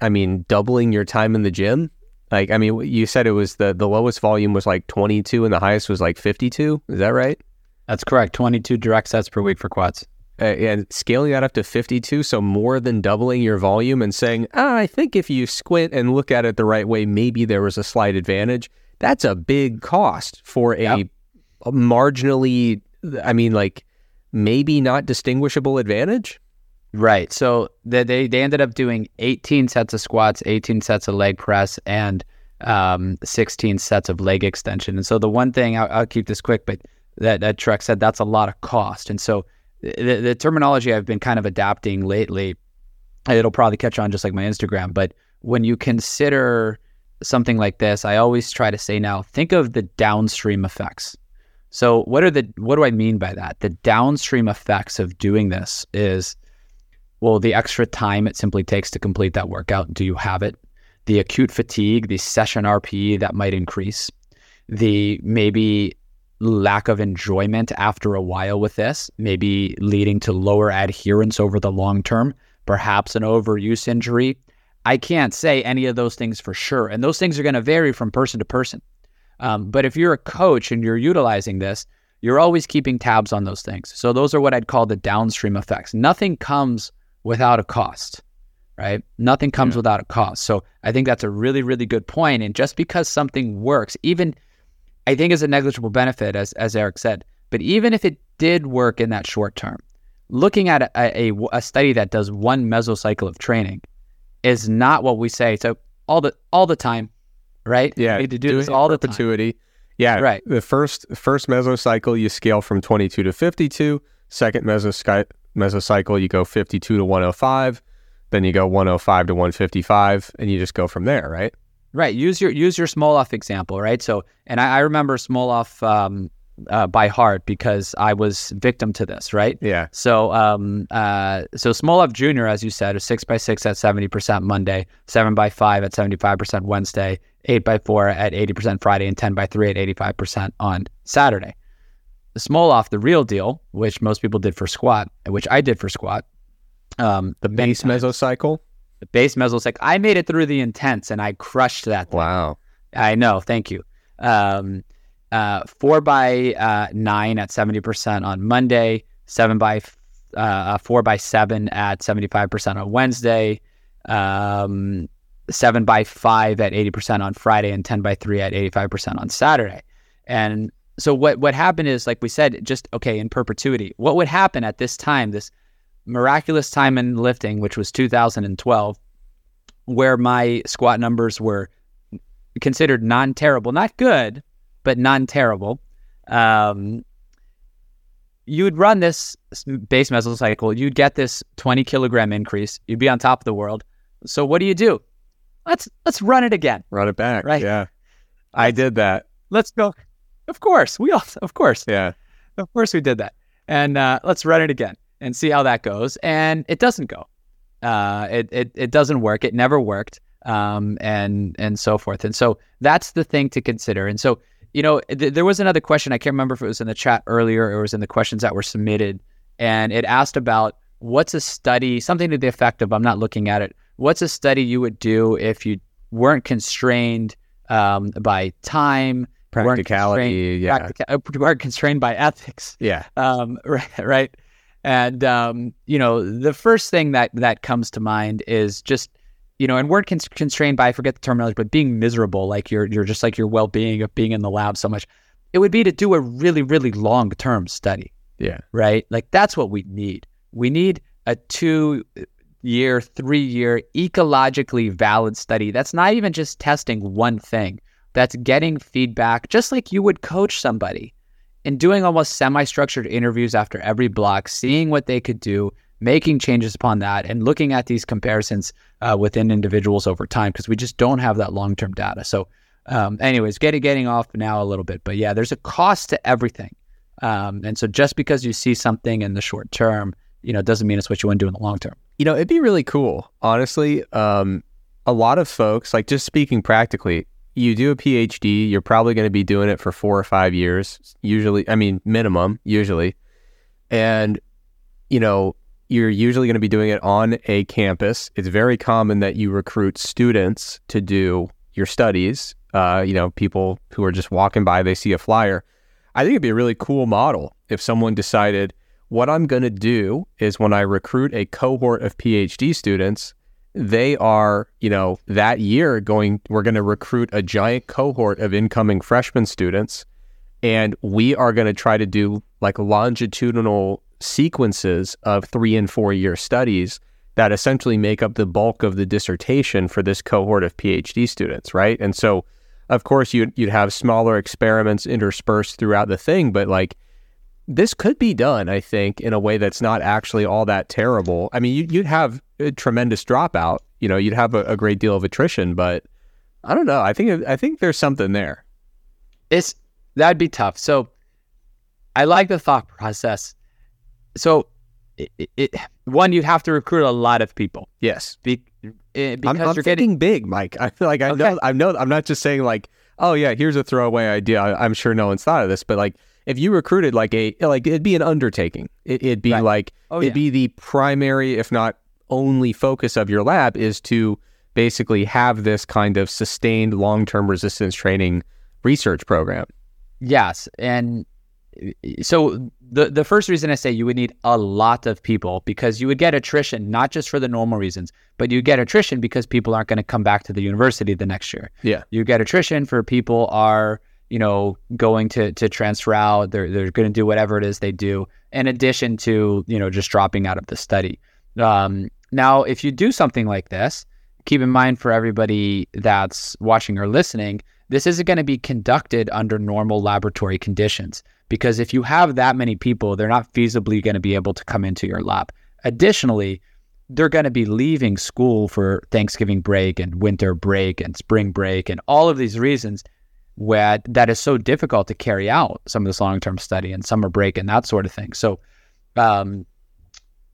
I mean doubling your time in the gym like I mean you said it was the the lowest volume was like 22 and the highest was like 52 is that right That's correct 22 direct sets per week for quads uh, and scaling that up to 52 so more than doubling your volume and saying ah, I think if you squint and look at it the right way maybe there was a slight advantage that's a big cost for a, yep. a marginally, I mean, like maybe not distinguishable advantage. Right. So they, they, ended up doing 18 sets of squats, 18 sets of leg press, and um, 16 sets of leg extension. And so the one thing I'll, I'll keep this quick, but that that Trex said that's a lot of cost. And so the, the terminology I've been kind of adapting lately, it'll probably catch on just like my Instagram. But when you consider something like this, I always try to say now, think of the downstream effects. So what are the what do I mean by that? The downstream effects of doing this is well, the extra time it simply takes to complete that workout. Do you have it? The acute fatigue, the session RPE that might increase, the maybe lack of enjoyment after a while with this, maybe leading to lower adherence over the long term, perhaps an overuse injury, I can't say any of those things for sure. And those things are going to vary from person to person. Um, but if you're a coach and you're utilizing this, you're always keeping tabs on those things. So those are what I'd call the downstream effects. Nothing comes without a cost, right? Nothing comes yeah. without a cost. So I think that's a really, really good point. And just because something works, even I think is a negligible benefit, as as Eric said, but even if it did work in that short term, looking at a, a, a study that does one mesocycle of training is not what we say. So all the all the time, right? Yeah, to do this all the perpetuity. Time. Yeah, right. The first first mesocycle you scale from 22 to 52. Second mesocycle mesocycle you go 52 to 105. Then you go 105 to 155, and you just go from there, right? Right. Use your use your Smolov example, right? So, and I, I remember Smolov um, uh, by heart because I was victim to this, right? Yeah. So, um, uh, so Smolov Jr., as you said, is six by six at seventy percent Monday, seven by five at seventy five percent Wednesday, eight by four at eighty percent Friday, and ten by three at eighty five percent on Saturday. Smolov, the real deal, which most people did for squat, which I did for squat, um, the base mesocycle the base mesocycle. I made it through the intense and I crushed that. Thing. Wow. I know. Thank you. Um, uh, four by uh, nine at 70% on Monday, seven by uh, uh, four by seven at 75% on Wednesday, um, seven by five at 80% on Friday, and 10 by three at 85% on Saturday. And so what, what happened is, like we said, just okay, in perpetuity, what would happen at this time, this miraculous time in lifting, which was 2012, where my squat numbers were considered non terrible, not good, but non terrible. Um, you would run this base mesocycle, you'd get this 20 kilogram increase, you'd be on top of the world. So what do you do? Let's let's run it again. Run it back. Right. Yeah. I did that. Let's go. Of course. We all of course. Yeah. Of course we did that. And uh, let's run it again and see how that goes. And it doesn't go. Uh, it, it it doesn't work. It never worked. Um, and and so forth. And so that's the thing to consider. And so you know, th- there was another question. I can't remember if it was in the chat earlier or it was in the questions that were submitted, and it asked about what's a study, something to the effect of I'm not looking at it. What's a study you would do if you weren't constrained um, by time, practicality, yeah, practica- uh, weren't constrained by ethics, yeah, um, right, right. And um, you know, the first thing that that comes to mind is just you know, and weren't cons- constrained by I forget the terminology, but being miserable, like you're you're just like your well being of being in the lab so much. It would be to do a really really long term study. Yeah. Right. Like that's what we need. We need a two year, three year ecologically valid study. That's not even just testing one thing. That's getting feedback, just like you would coach somebody and doing almost semi structured interviews after every block, seeing what they could do, making changes upon that, and looking at these comparisons uh, within individuals over time because we just don't have that long term data. So, um, anyways, getting getting off now a little bit, but yeah, there's a cost to everything, um, and so just because you see something in the short term, you know, doesn't mean it's what you want to do in the long term. You know, it'd be really cool, honestly. Um, a lot of folks, like just speaking practically, you do a PhD, you're probably going to be doing it for four or five years, usually, I mean, minimum, usually. And, you know, you're usually going to be doing it on a campus. It's very common that you recruit students to do your studies. Uh, you know, people who are just walking by, they see a flyer. I think it'd be a really cool model if someone decided, what I'm going to do is when I recruit a cohort of PhD students, they are, you know, that year going, we're going to recruit a giant cohort of incoming freshman students. And we are going to try to do like longitudinal sequences of three and four year studies that essentially make up the bulk of the dissertation for this cohort of PhD students, right? And so, of course, you'd, you'd have smaller experiments interspersed throughout the thing, but like, this could be done, I think, in a way that's not actually all that terrible. I mean, you'd have a tremendous dropout. You know, you'd have a, a great deal of attrition, but I don't know. I think I think there's something there. It's that'd be tough. So, I like the thought process. So, it, it, one, you'd have to recruit a lot of people. Yes, be, eh, because I'm, I'm you're getting big, Mike. I feel like I okay. know. I know. I'm not just saying like, oh yeah, here's a throwaway idea. I, I'm sure no one's thought of this, but like if you recruited like a like it'd be an undertaking. It, would be right. like oh, it'd yeah. be the primary, if not only, focus of your lab is to basically have this kind of sustained long term resistance training research program. Yes, and so the the first reason I say you would need a lot of people because you would get attrition not just for the normal reasons, but you get attrition because people aren't going to come back to the university the next year. Yeah, you get attrition for people are you know, going to to transfer out. They're they're going to do whatever it is they do, in addition to you know just dropping out of the study. Um, now, if you do something like this, keep in mind for everybody that's watching or listening, this isn't going to be conducted under normal laboratory conditions because if you have that many people, they're not feasibly going to be able to come into your lab. Additionally, they're going to be leaving school for Thanksgiving break and winter break and spring break and all of these reasons where that is so difficult to carry out some of this long-term study and summer break and that sort of thing. So um,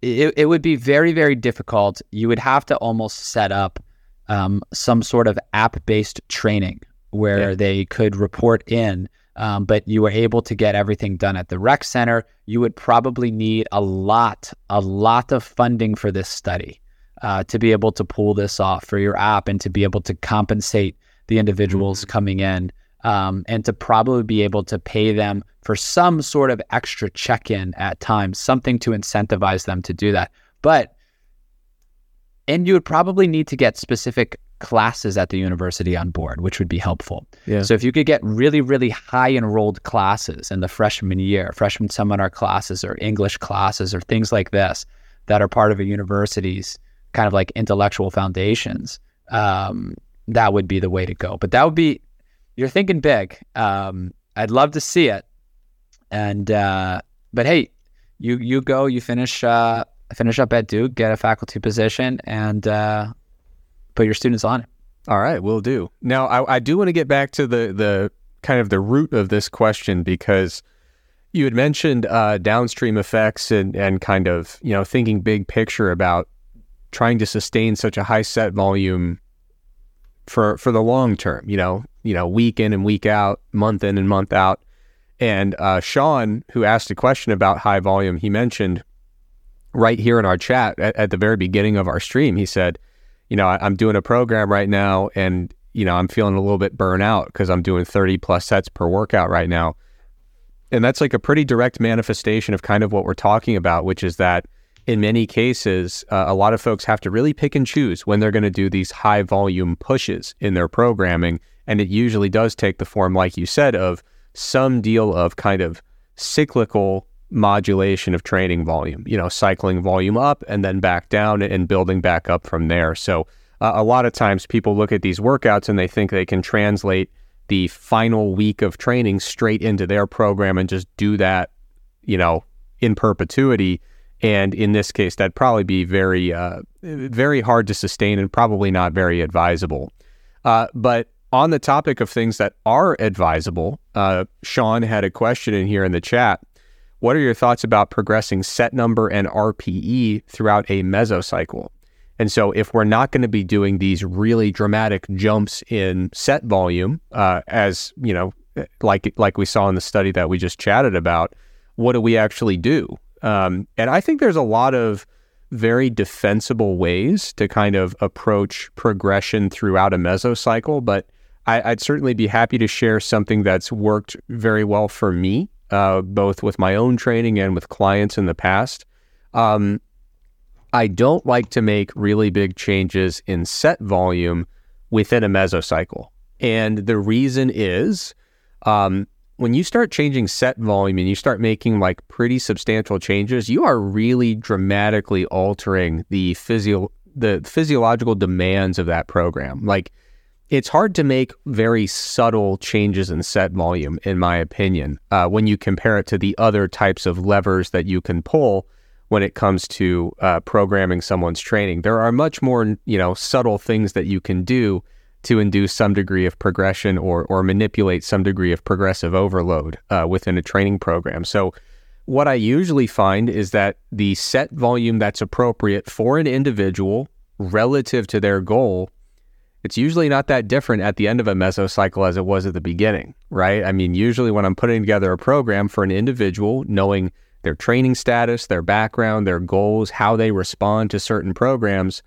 it, it would be very, very difficult. You would have to almost set up um, some sort of app-based training where yeah. they could report in um, but you were able to get everything done at the rec center. You would probably need a lot, a lot of funding for this study uh, to be able to pull this off for your app and to be able to compensate the individuals mm-hmm. coming in um, and to probably be able to pay them for some sort of extra check in at times, something to incentivize them to do that. But and you would probably need to get specific classes at the university on board, which would be helpful. Yeah. So if you could get really, really high enrolled classes in the freshman year, freshman seminar classes or English classes or things like this that are part of a university's kind of like intellectual foundations, um, that would be the way to go. But that would be, you're thinking big. Um, I'd love to see it. And, uh, but hey, you, you go, you finish, uh, finish up at Duke, get a faculty position, and uh, put your students on it. All right, we'll do. Now, I, I do want to get back to the the kind of the root of this question because you had mentioned uh, downstream effects and and kind of you know thinking big picture about trying to sustain such a high set volume for for the long term. You know, you know, week in and week out, month in and month out. And uh, Sean, who asked a question about high volume, he mentioned right here in our chat at, at the very beginning of our stream, he said, you know, I, am doing a program right now and, you know, I'm feeling a little bit burnt out because I'm doing 30 plus sets per workout right now. And that's like a pretty direct manifestation of kind of what we're talking about, which is that in many cases, uh, a lot of folks have to really pick and choose when they're going to do these high volume pushes in their programming. And it usually does take the form, like you said, of some deal of kind of cyclical modulation of training volume, you know, cycling volume up and then back down and building back up from there. So uh, a lot of times people look at these workouts and they think they can translate the final week of training straight into their program and just do that, you know, in perpetuity. And in this case, that'd probably be very, uh, very hard to sustain and probably not very advisable. Uh, but on the topic of things that are advisable, uh, Sean had a question in here in the chat what are your thoughts about progressing set number and RPE throughout a mesocycle? And so, if we're not going to be doing these really dramatic jumps in set volume, uh, as you know, like like we saw in the study that we just chatted about, what do we actually do? Um, and I think there's a lot of very defensible ways to kind of approach progression throughout a mesocycle, but I, would certainly be happy to share something that's worked very well for me uh, both with my own training and with clients in the past. Um, I don't like to make really big changes in set volume within a mesocycle. And the reason is um, when you start changing set volume and you start making like pretty substantial changes, you are really dramatically altering the physio the physiological demands of that program. Like it's hard to make very subtle changes in set volume, in my opinion, uh, when you compare it to the other types of levers that you can pull when it comes to uh, programming someone's training. There are much more, you know, subtle things that you can do to induce some degree of progression or or manipulate some degree of progressive overload uh, within a training program. So. What I usually find is that the set volume that's appropriate for an individual relative to their goal it's usually not that different at the end of a mesocycle as it was at the beginning, right? I mean, usually when I'm putting together a program for an individual, knowing their training status, their background, their goals, how they respond to certain programs,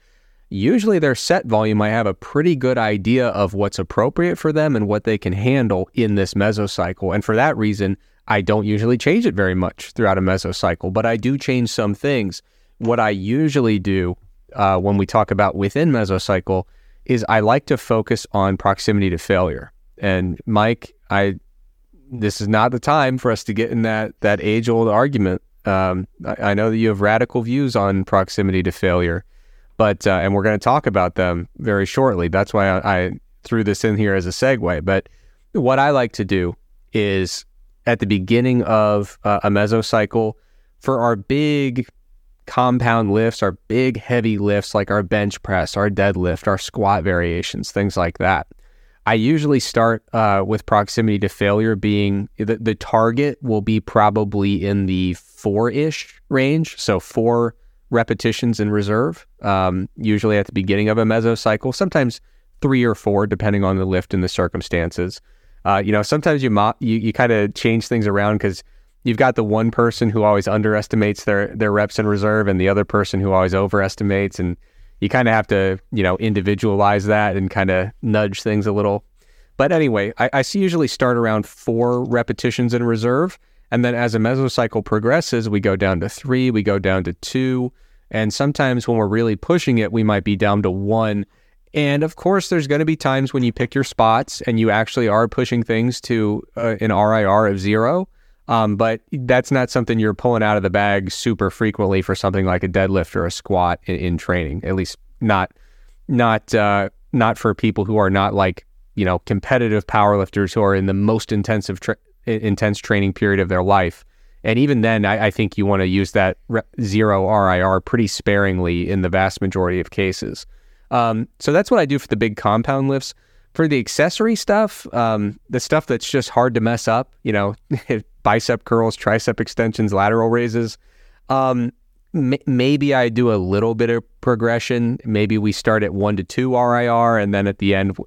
usually their set volume, I have a pretty good idea of what's appropriate for them and what they can handle in this mesocycle. And for that reason, I don't usually change it very much throughout a mesocycle, but I do change some things. What I usually do uh, when we talk about within mesocycle is I like to focus on proximity to failure. And Mike, I this is not the time for us to get in that that age old argument. Um, I, I, know that you have radical views on proximity to failure, but uh, and we're going to talk about them very shortly. That's why I, I threw this in here as a segue. But what I like to do is at the beginning of uh, a mesocycle for our big compound lifts, our big heavy lifts like our bench press, our deadlift, our squat variations, things like that. I usually start uh, with proximity to failure being the, the target will be probably in the four ish range. So, four repetitions in reserve, um, usually at the beginning of a mesocycle, sometimes three or four, depending on the lift and the circumstances. Uh, you know, sometimes you, mo- you, you kind of change things around because you've got the one person who always underestimates their, their reps in reserve and the other person who always overestimates. And you kind of have to, you know, individualize that and kind of nudge things a little. But anyway, I, I usually start around four repetitions in reserve. And then as a mesocycle progresses, we go down to three, we go down to two. And sometimes when we're really pushing it, we might be down to one. And of course, there's going to be times when you pick your spots and you actually are pushing things to uh, an RIR of zero. Um, but that's not something you're pulling out of the bag super frequently for something like a deadlift or a squat in, in training. At least not not uh, not for people who are not like you know competitive powerlifters who are in the most intensive tra- intense training period of their life. And even then, I, I think you want to use that re- zero RIR pretty sparingly in the vast majority of cases. Um, so that's what I do for the big compound lifts. For the accessory stuff, um, the stuff that's just hard to mess up, you know, bicep curls, tricep extensions, lateral raises. Um, m- maybe I do a little bit of progression. Maybe we start at one to two RIR, and then at the end,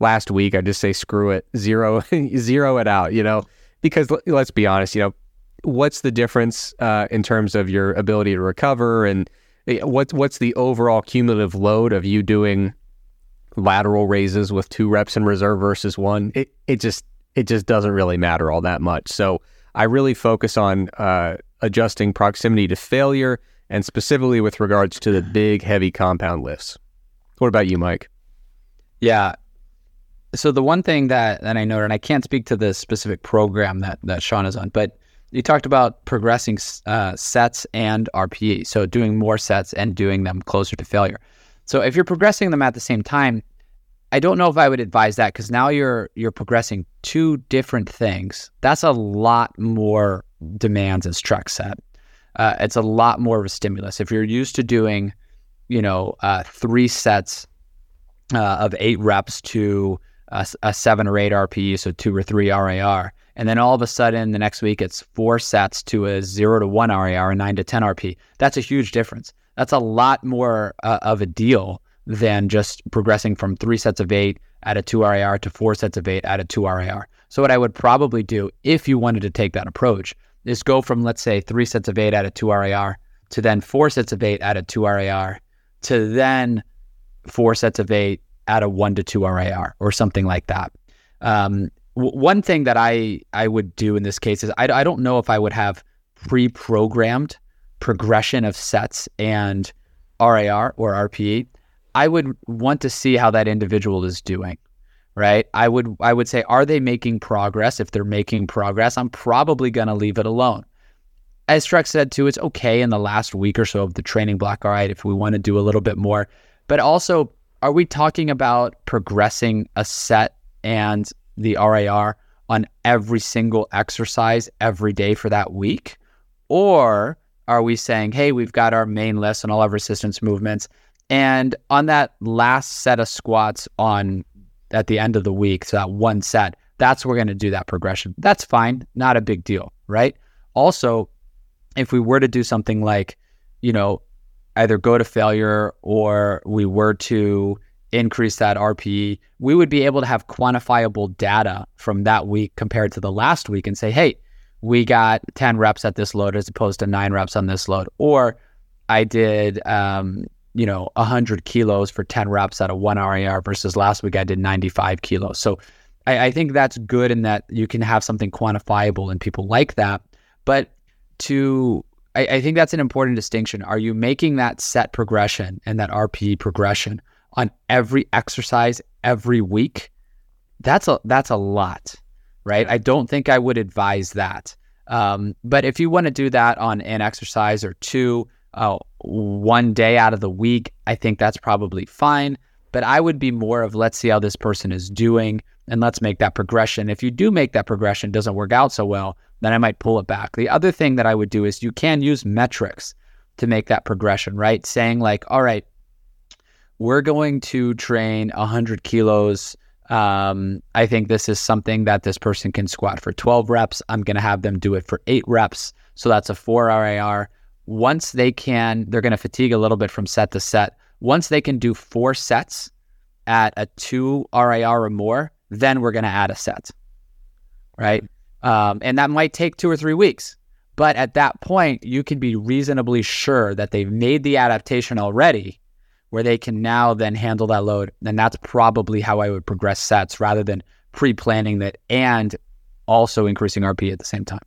last week, I just say screw it, zero, zero it out. You know, because l- let's be honest, you know, what's the difference uh, in terms of your ability to recover, and eh, what's what's the overall cumulative load of you doing lateral raises with two reps in reserve versus one? It it just it just doesn't really matter all that much. So I really focus on uh, adjusting proximity to failure and specifically with regards to the big, heavy compound lifts. What about you, Mike? Yeah. So the one thing that, that I noted, and I can't speak to the specific program that, that Sean is on, but you talked about progressing uh, sets and RPE. So doing more sets and doing them closer to failure. So if you're progressing them at the same time, I don't know if I would advise that because now you're you're progressing two different things. That's a lot more demands as Trex set. Uh, it's a lot more of a stimulus. If you're used to doing, you know, uh, three sets uh, of eight reps to a, a, seven or eight RPE, so two or three RIR, and then all of a sudden the next week it's four sets to a zero to one RIR, and nine to ten RPE. That's a huge difference. That's a lot more uh, of a deal than just progressing from three sets of eight at a two RIR to four sets of eight at a two RIR. So what I would probably do if you wanted to take that approach is go from let's say three sets of eight at a two RIR to then four sets of eight at a two RIR to then four sets of eight at a one to two RIR or something like that. Um, w- one thing that I I would do in this case is I, I don't know if I would have pre-programmed progression of sets and RIR or RPE. I would want to see how that individual is doing, right? I would I would say, are they making progress? If they're making progress, I'm probably going to leave it alone. As Trex said too, it's okay in the last week or so of the training block. All right, if we want to do a little bit more, but also, are we talking about progressing a set and the RIR on every single exercise every day for that week, or are we saying, hey, we've got our main list and all of resistance movements and on that last set of squats on at the end of the week, so that one set, that's where we're going to do that progression. That's fine, not a big deal, right? Also, if we were to do something like, you know, either go to failure or we were to increase that RPE, we would be able to have quantifiable data from that week compared to the last week and say, hey, we got 10 reps at this load as opposed to nine reps on this load. Or I did, um, you know, 100 kilos for 10 reps at a one RIR versus last week I did 95 kilos. So I, I, think that's good in that you can have something quantifiable and people like that. But to, I, I think that's an important distinction. Are you making that set progression and that RPE progression on every exercise every week? That's a, that's a lot, right? I don't think I would advise that. Um, but if you want to do that on an exercise or two, uh, one day out of the week, I think that's probably fine. But I would be more of let's see how this person is doing and let's make that progression. If you do make that progression doesn't work out so well, then I might pull it back. The other thing that I would do is you can use metrics to make that progression, right? Saying like, all right, we're going to train 100 kilos. Um, I think this is something that this person can squat for 12 reps. I'm going to have them do it for eight reps. So that's a four RIR. Once they can, they're going to fatigue a little bit from set to set. Once they can do four sets at a two RIR or more, then we're going to add a set, right? Um, and that might take two or three weeks. But at that point, you can be reasonably sure that they've made the adaptation already where they can now then handle that load. And that's probably how I would progress sets rather than pre planning that and also increasing RPE at the same time.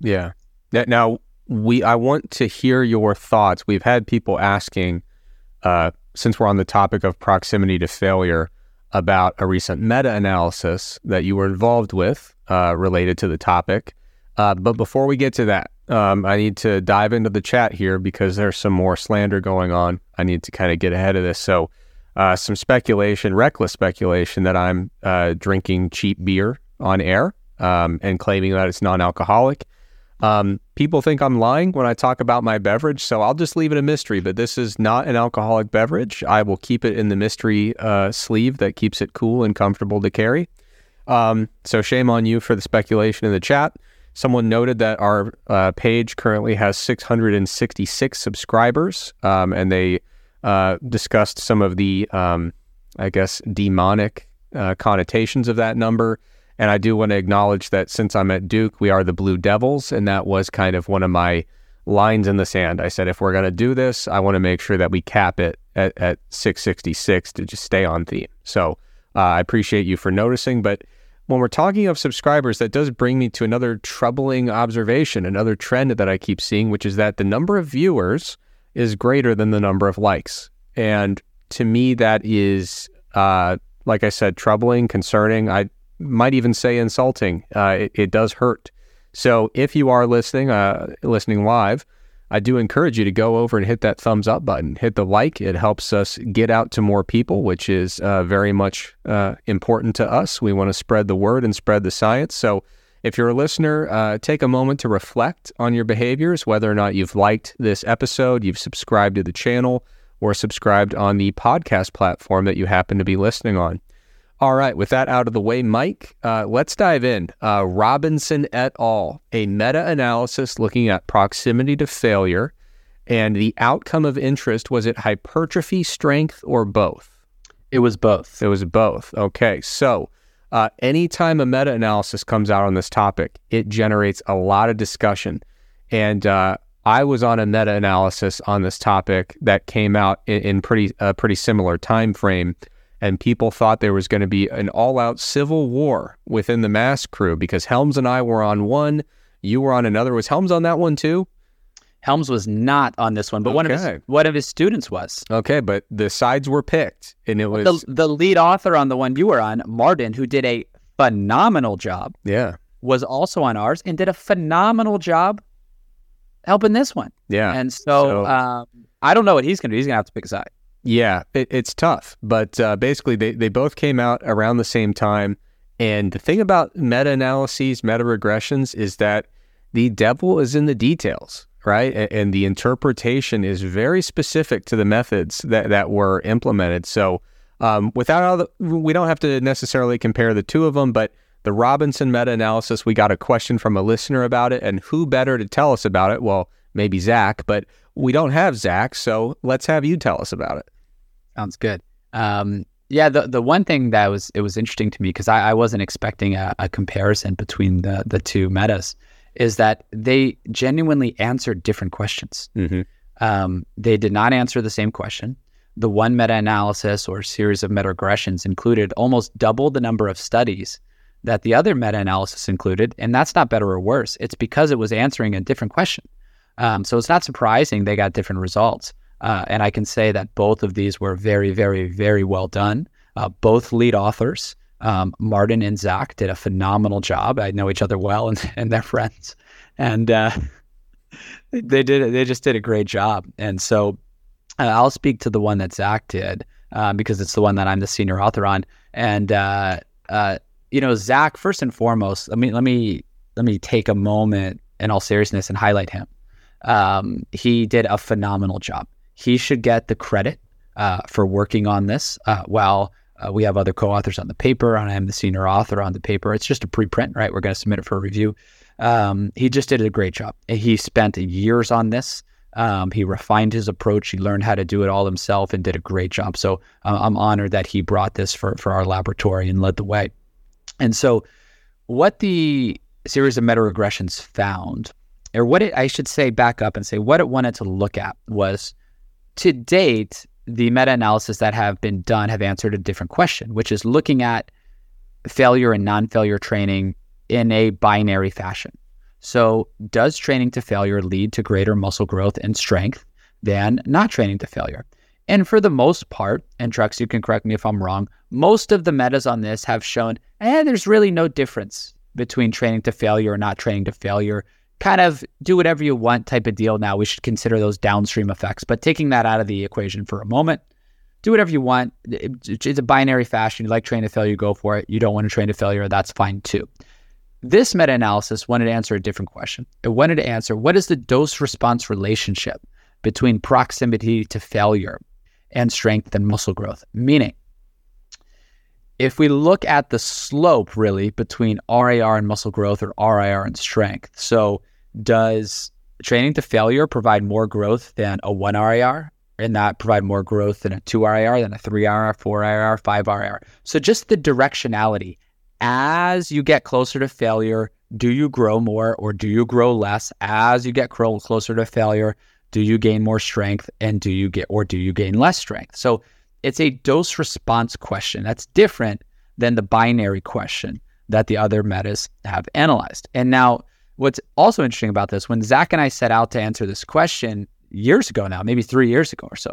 Yeah. Now, we I want to hear your thoughts. We've had people asking, uh, since we're on the topic of proximity to failure, about a recent meta analysis that you were involved with uh, related to the topic. Uh, but before we get to that, um, I need to dive into the chat here because there's some more slander going on. I need to kind of get ahead of this. So, uh, some speculation, reckless speculation, that I'm uh, drinking cheap beer on air um, and claiming that it's non alcoholic. Um, people think I'm lying when I talk about my beverage, so I'll just leave it a mystery. But this is not an alcoholic beverage. I will keep it in the mystery uh, sleeve that keeps it cool and comfortable to carry. Um, so shame on you for the speculation in the chat. Someone noted that our uh, page currently has 666 subscribers, um, and they uh, discussed some of the, um, I guess, demonic uh, connotations of that number. And I do want to acknowledge that since I'm at Duke, we are the Blue Devils, and that was kind of one of my lines in the sand. I said, if we're going to do this, I want to make sure that we cap it at, at 666 to just stay on theme. So uh, I appreciate you for noticing, but when we're talking of subscribers, that does bring me to another troubling observation, another trend that I keep seeing, which is that the number of viewers is greater than the number of likes. And to me, that is, uh, like I said, troubling, concerning. I might even say insulting. Uh, it, it, does hurt. So if you are listening, uh, listening live, I do encourage you to go over and hit that thumbs up button, hit the like. It helps us get out to more people, which is uh, very much uh, important to us. We want to spread the word and spread the science. So, if you're a listener, uh, take a moment to reflect on your behaviors, whether or not you've liked this episode, you've subscribed to the channel, or subscribed on the podcast platform that you happen to be listening on. All right, with that out of the way, Mike, uh, let's dive in. Uh, Robinson et al., a meta analysis looking at proximity to failure, and the outcome of interest was it hypertrophy, strength, or both? It was both. It was both. Okay, so uh, anytime a meta analysis comes out on this topic, it generates a lot of discussion. And uh, I was on a meta analysis on this topic that came out in, in pretty a pretty similar time frame and people thought there was going to be an all-out civil war within the MASS crew because Helms and I were on one, you were on another. Was Helms on that one too? Helms was not on this one, but okay. one of his one of his students was. Okay, but the sides were picked, and it was the, the lead author on the one you were on, Martin, who did a phenomenal job. Yeah, was also on ours and did a phenomenal job helping this one. Yeah, and so, so um, I don't know what he's going to do. He's going to have to pick a side. Yeah, it, it's tough, but uh, basically they, they both came out around the same time. And the thing about meta analyses, meta regressions, is that the devil is in the details, right? And, and, the interpretation is very specific to the methods that, that were implemented. So um, without all the, we don't have to necessarily compare the two of them, but the Robinson meta analysis, we got a question from a listener about it, and who better to tell us about it? Well, maybe Zach, but we don't have Zach, so let's have you tell us about it. Sounds good. Um, yeah, the the one thing that was it was interesting to me because I, I wasn't expecting a, a, comparison between the the two metas is that they genuinely answered different questions. Mm-hmm. Um, they did not answer the same question. The one meta analysis or series of meta regressions included almost double the number of studies that the other meta analysis included, and that's not better or worse. It's because it was answering a different question. Um, so it's not surprising they got different results. Uh, and I can say that both of these were very, very, very well done. Uh, both lead authors, um, Martin and Zach, did a phenomenal job. I know each other well, and, and they're friends, and uh, they did. They just did a great job. And so, uh, I'll speak to the one that Zach did uh, because it's the one that I'm the senior author on. And uh, you know, Zach, first and foremost, let me let me let me take a moment in all seriousness and highlight him. Um, he did a phenomenal job. He should get the credit uh, for working on this uh, while uh, we have other co-authors on the paper, and I am the senior author on the paper. It's just a preprint, right? We're going to submit it for review. Um, he just did a great job. He spent years on this. Um, he refined his approach. He learned how to do it all himself and did a great job. So uh, I'm honored that he brought this for for our laboratory and led the way. And so, what the series of meta regressions found, or what it, I should say, back up and say what it wanted to look at was to date the meta analysis that have been done have answered a different question, which is looking at failure and non failure training in a binary fashion. So, does training to failure lead to greater muscle growth and strength than not training to failure? And for the most part, and Trex, you can correct me if I'm wrong, most of the metas on this have shown, eh, there's really no difference between training to failure or not training to failure kind of do whatever you want type of deal now. We should consider those downstream effects. But taking that out of the equation for a moment, do whatever you want. It's a binary fashion. You like train to failure, go for it. You don't want to train to failure, that's fine too. This meta analysis wanted to answer a different question. It wanted to answer what is the dose response relationship between proximity to failure and strength and muscle growth? Meaning, if we look at the slope really between RIR and muscle growth or RIR and strength, so does training to failure provide more growth than a one RIR? And that provide more growth than a two RIR, than a three RIR, four RIR, five RIR. So just the directionality. As you get closer to failure, do you grow more or do you grow less? As you get closer to failure, do you gain more strength and do you get or do you gain less strength? So it's a dose response question. That's different than the binary question that the other metas have analyzed. And now What's also interesting about this, when Zach and I set out to answer this question years ago now, maybe three years ago or so,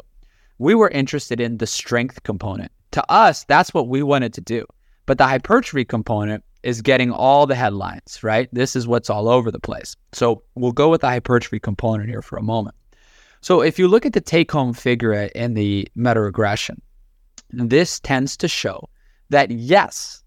we were interested in the strength component. To us, that's what we wanted to do. But the hypertrophy component is getting all the headlines, right? This is what's all over the place. So we'll go with the hypertrophy component here for a moment. So if you look at the take home figure in the meta regression, this tends to show that yes,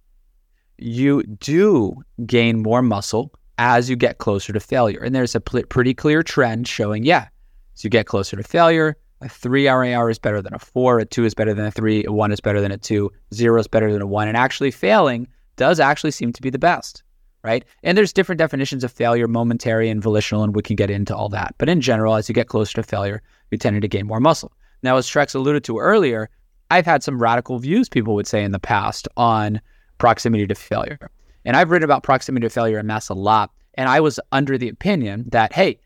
you do gain more muscle as you get closer to failure. And there's a pl- pretty clear trend showing, yeah, as you get closer to failure, a three RIR is better than a four, a two is better than a three, a one is better than a two, zero is better than a one. And actually failing does actually seem to be the best, right? And there's different definitions of failure, momentary and volitional, and we can get into all that. But in general, as you get closer to failure, you tend to gain more muscle. Now, as Trex alluded to earlier, I've had some radical views, people would say in the past, on proximity to failure. And I've written about proximity to failure in MASS a lot. And I was under the opinion that, hey,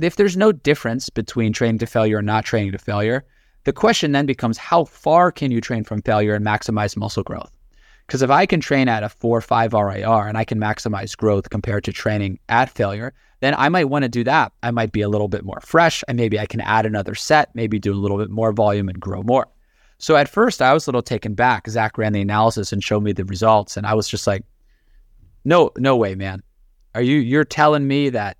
if there's no difference between training to failure and not training to failure, the question then becomes how far can you train from failure and maximize muscle growth? Because if I can train at a 4 or 5 RIR and I can maximize growth compared to training at failure, then I might want to do that. I might be a little bit more fresh and maybe I can add another set, maybe do a little bit more volume and grow more. So at first I was a little taken back. Zach ran the analysis and showed me the results. And I was just like, no, no way, man. Are you you're telling me that,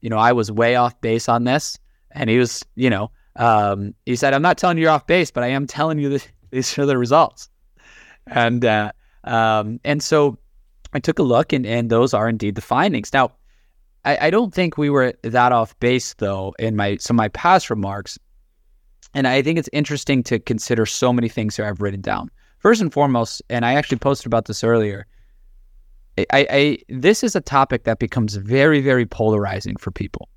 you know, I was way off base on this? And he was, you know, um, he said, I'm not telling you you're off base, but I am telling you that these are the results. And uh, um, and so I took a look, and and those are indeed the findings. Now, I, I don't think we were that off base though in my some of my past remarks. And I think it's interesting to consider so many things here I've written down. First and foremost, and I actually posted about this earlier, I, I this is a topic that becomes very, very polarizing for people.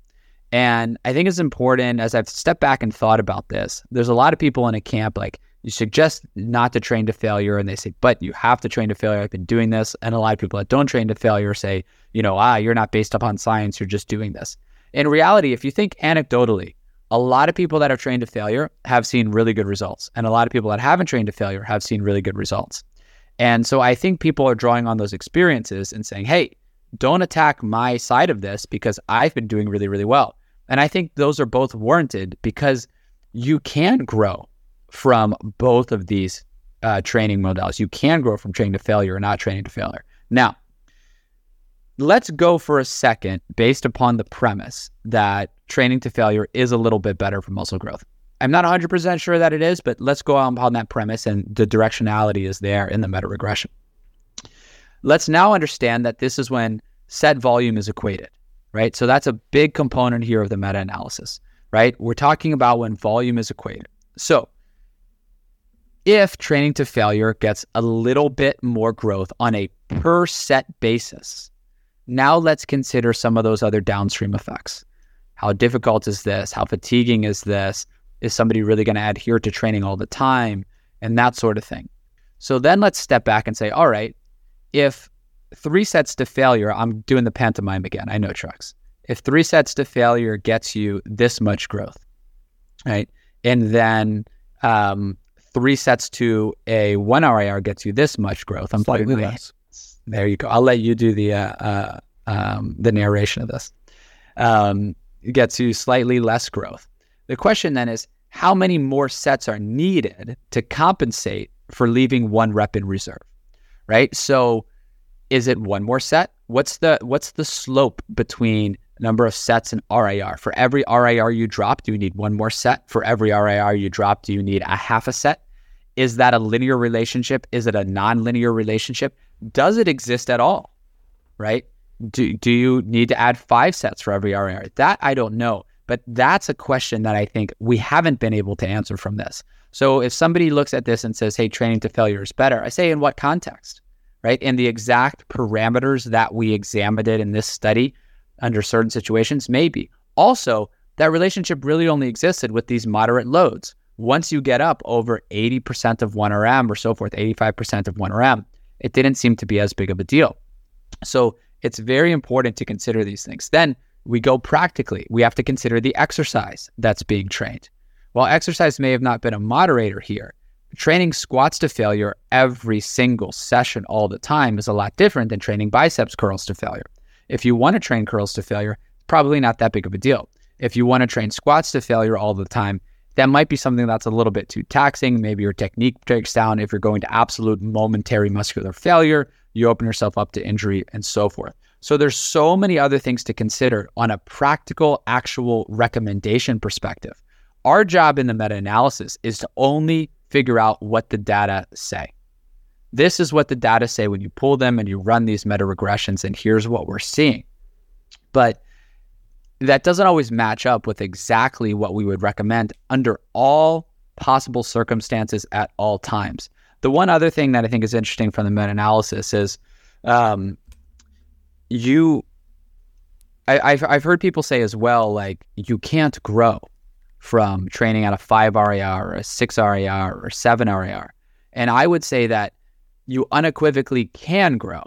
And I think it's important as I've stepped back and thought about this. There's a lot of people in a camp like you suggest not to train to failure, and they say, but you have to train to failure. I've been doing this. And a lot of people that don't train to failure say, you know, ah, you're not based upon science, you're just doing this. In reality, if you think anecdotally, a lot of people that have trained to failure have seen really good results. And a lot of people that haven't trained to failure have seen really good results. And so I think people are drawing on those experiences and saying, hey, don't attack my side of this because I've been doing really, really well. And I think those are both warranted because you can grow from both of these uh, training models. You can grow from training to failure or not training to failure. Now, let's go for a second based upon the premise that training to failure is a little bit better for muscle growth. I'm not 100% sure that it is, but let's go on upon that premise and the directionality is there in the meta regression. Let's now understand that this is when set volume is equated. right? So that's a big component here of the meta analysis, right? We're talking about when volume is equated. So if training to failure gets a little bit more growth on a per set basis, now let's consider some of those other downstream effects. How difficult is this? How fatiguing is this? Is somebody really going to adhere to training all the time? And that sort of thing. So then let's step back and say, all right, if three sets to failure, I'm doing the pantomime again. I know Trex. If three sets to failure gets you this much growth, right? And then um, three sets to a one RIR gets you this much growth. I'm slightly less. There you go. I'll let you do the uh, uh, um, the narration of this. Um, gets you slightly less growth. The question then is, how many more sets are needed to compensate for leaving one rep in reserve? Right. So is it one more set? What's the what's the slope between number of sets and RIR? For every RIR you drop, do you need one more set? For every RIR you drop, do you need a half a set? Is that a linear relationship? Is it a non-linear relationship? Does it exist at all? Right? Do, do you need to add five sets for every RIR? That I don't know. But that's a question that I think we haven't been able to answer from this. So if somebody looks at this and says, hey, training to failure is better, I say, in what context? Right? In the exact parameters that we examined it in this study under certain situations, maybe. Also, that relationship really only existed with these moderate loads. Once you get up over 80% of 1RM or so forth, 85% of 1RM, it didn't seem to be as big of a deal. So it's very important to consider these things. Then we go practically. We have to consider the exercise that's being trained. While exercise may have not been a moderator here, training squats to failure every single session all the time is a lot different than training biceps curls to failure. If you want to train curls to failure, probably not that big of a deal. If you want to train squats to failure all the time, that might be something that's a little bit too taxing. Maybe your technique breaks down. If you're going to absolute momentary muscular failure, you open yourself up to injury and so forth. So there's so many other things to consider on a practical, actual recommendation perspective. Our job in the meta-analysis is to only figure out what the data say. This is what the data say when you pull them and you run these meta regressions, and here's what we're seeing. But that doesn't always match up with exactly what we would recommend under all possible circumstances at all times. The one other thing that I think is interesting from the meta analysis is um, you I, have I've heard people say as well, like you can't grow from training at a five RIR or a six RIR or seven RIR. And I would say that you unequivocally can grow.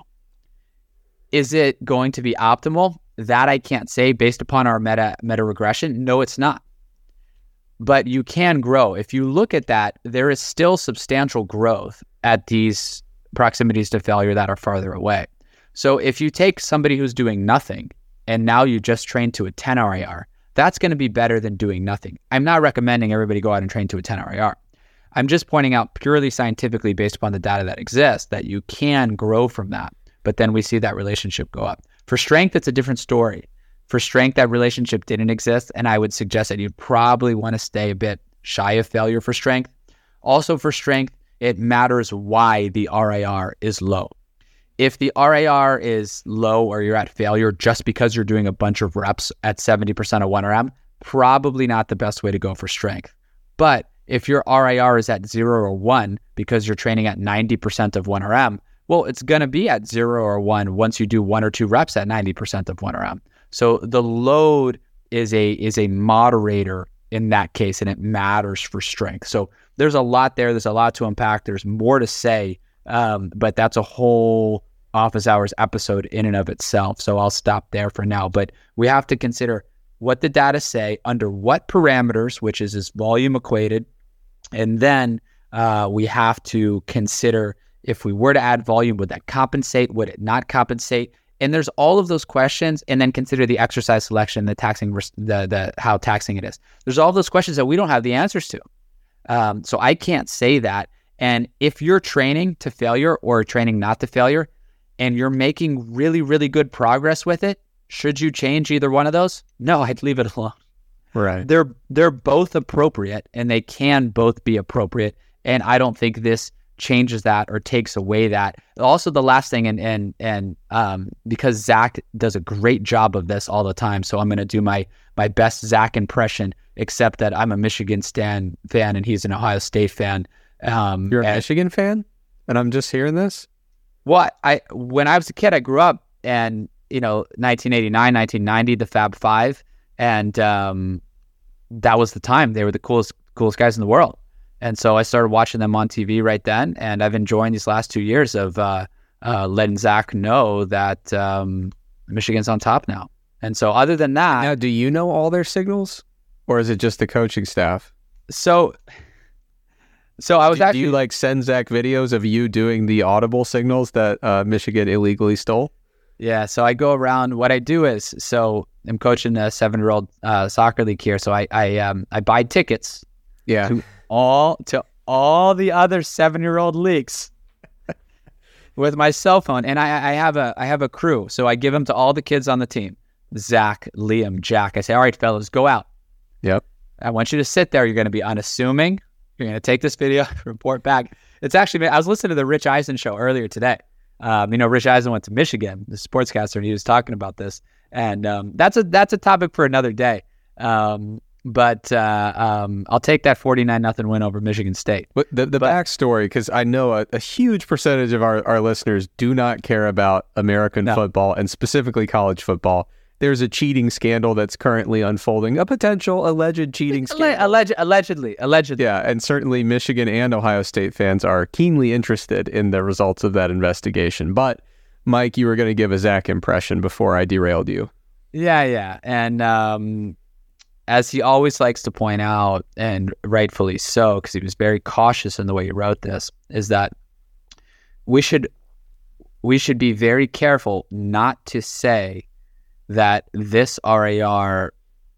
Is it going to be optimal? That I can't say based upon our meta meta regression. No, it's not. But you can grow. If you look at that, there is still substantial growth at these proximities to failure that are farther away. So if you take somebody who's doing nothing and now you just train to a 10 RIR, that's going to be better than doing nothing. I'm not recommending everybody go out and train to a 10 RIR. I'm just pointing out purely scientifically based upon the data that exists that you can grow from that. But then we see that relationship go up. For strength, it's a different story. For strength, that relationship didn't exist. And I would suggest that you'd probably want to stay a bit shy of failure for strength. Also, for strength, it matters why the RIR is low if the RIR is low or you're at failure just because you're doing a bunch of reps at 70% of 1RM, probably not the best way to go for strength. But if your RIR is at zero or one because you're training at 90% of 1RM, well, it's going to be at zero or one once you do one or two reps at 90% of 1RM. So the load is a is a moderator in that case, and it matters for strength. So there's a lot there. There's a lot to unpack. There's more to say, um, but that's a whole office hours episode in and of itself. So I'll stop there for now. But we have to consider what the data say under what parameters, which is is volume equated, and then uh, we have to consider if we were to add volume, would that compensate? Would it not compensate? And there's all of those questions, and then consider the exercise selection, the taxing, the the how taxing it is. There's all those questions that we don't have the answers to. Um, so I can't say that. And if you're training to failure or training not to failure, and you're making really, really good progress with it, should you change either one of those? No, I'd leave it alone. Right. They're they're both appropriate and they can both be appropriate. And I don't think this changes that or takes away that. Also, the last thing, and and and um, because Zach does a great job of this all the time, so I'm going to do my my best Zach impression, except that I'm a Michigan Stan fan and he's an Ohio State fan. Um, You're a and, Michigan fan, and I'm just hearing this. Well, I when I was a kid, I grew up and you know 1989, 1990, the Fab Five, and um, that was the time they were the coolest coolest guys in the world. And so I started watching them on TV right then, and I've enjoyed these last two years of uh, uh, letting Zach know that um, Michigan's on top now. And so, other than that, now do you know all their signals, or is it just the coaching staff? So, so I was do, actually. Do you like send Zach videos of you doing the audible signals that uh, Michigan illegally stole? Yeah. So I go around. What I do is, so I'm coaching a seven year old uh, soccer league here. So I I um I buy tickets. Yeah. To all to all the other seven year old leagues with my cell phone, and I, I have a I have a crew, so I give them to all the kids on the team: Zach, Liam, Jack. I say, "All right, fellas, go out. Yep. I want you to sit there. You're going to be unassuming. You're going to take this video, report back. It's actually I was listening to the Rich Eisen show earlier today. Um, you know, Rich Eisen went to Michigan, the sportscaster, and he was talking about this, and um, that's a that's a topic for another day. Um, but uh, um, I'll take that 49 nothing win over Michigan State. But the, the but, backstory, because I know a, a, huge percentage of our, our listeners do not care about American no. football and specifically college football. There's a cheating scandal that's currently unfolding, a potential alleged cheating scandal. Alleged, allegedly, allegedly. Yeah, and certainly Michigan and Ohio State fans are keenly interested in the results of that investigation. But Mike, you were going to give a Zach impression before I derailed you. Yeah, yeah, and um, as he always likes to point out, and rightfully so, because he was very cautious in the way he wrote this, is that we should we should be very careful not to say that this RIR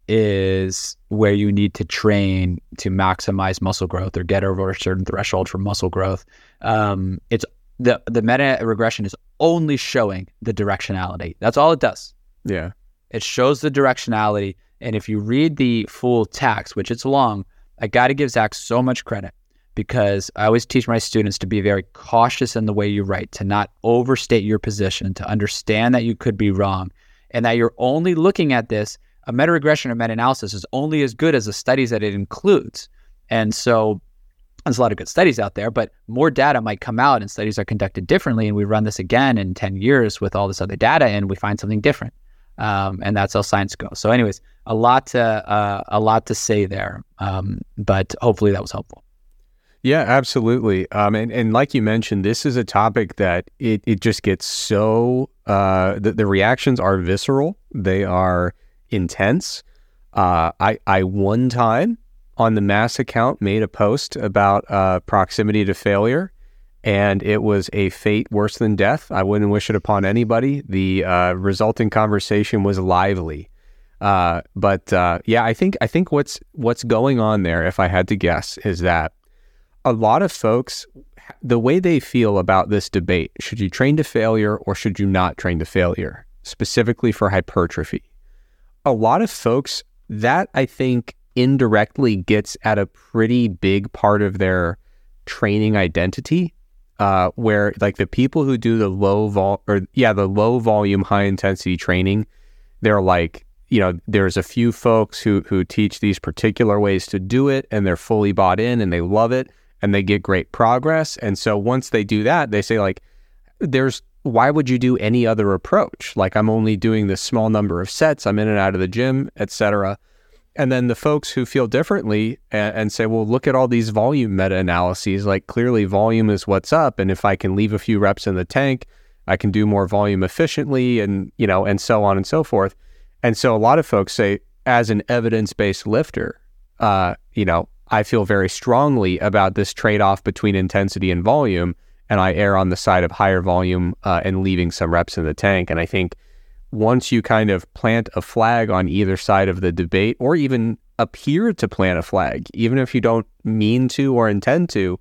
is where you need to train to maximize muscle growth or get over a certain threshold for muscle growth. Um, it's the the meta regression is only showing the directionality. That's all it does. Yeah, it shows the directionality and if you read the full text, which it's long, I got to give Zach so much credit because I always teach my students to be very cautious in the way you write, to not overstate your position, to understand that you could be wrong, and that you're only looking at this. A meta regression or meta analysis is only as good as the studies that it includes. And so there's a lot of good studies out there, but more data might come out and studies are conducted differently. And we run this again in 10 years with all this other data and we find something different. Um, and that's how science goes. So, anyways, a lot to uh, a lot to say there, um, but hopefully that was helpful. Yeah, absolutely. Um, and, and like you mentioned, this is a topic that it, it just gets so uh, the, the reactions are visceral. They are intense. Uh, I I one time on the MASS account made a post about uh, proximity to failure, and it was a fate worse than death. I wouldn't wish it upon anybody. The uh, resulting conversation was lively. Uh, but uh, yeah, I think I think what's what's going on there, if I had to guess, is that a lot of folks, the way they feel about this debate, should you train to failure or should you not train to failure, specifically for hypertrophy, a lot of folks that I think indirectly gets at a pretty big part of their training identity uh, where like the people who do the low vol or yeah the low volume high intensity training they're like you know there's a few folks who who teach these particular ways to do it and they're fully bought in and they love it and they get great progress and so once they do that they say like there's why would you do any other approach like i'm only doing this small number of sets i'm in and out of the gym etc and then the folks who feel differently and, and, say, well, look at all these volume meta analyses. Like clearly, volume is what's up. And if I can leave a few reps in the tank, I can do more volume efficiently and, you know, and so on and so forth. And so a lot of folks say, as an evidence based lifter, uh, you know, I feel very strongly about this trade off between intensity and volume. And I err on the side of higher volume uh, and leaving some reps in the tank. And I think once you kind of plant a flag on either side of the debate, or even appear to plant a flag, even if you don't mean to or intend to,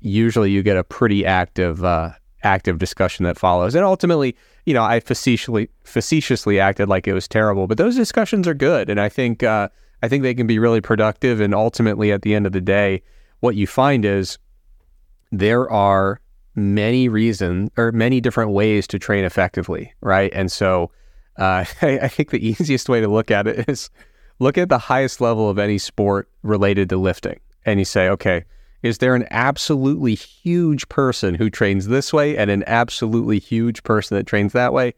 usually you get a pretty active uh, active discussion that follows. And ultimately, you know, I facetiously facetiously acted like it was terrible, but those discussions are good, and I think uh, I think they can be really productive. And ultimately, at the end of the day, what you find is there are many reasons or many different ways to train effectively, right? And so uh, I, I think the easiest way to look at it is look at the highest level of any sport related to lifting, and you say, okay, is there an absolutely huge person who trains this way and an absolutely huge person that trains that way?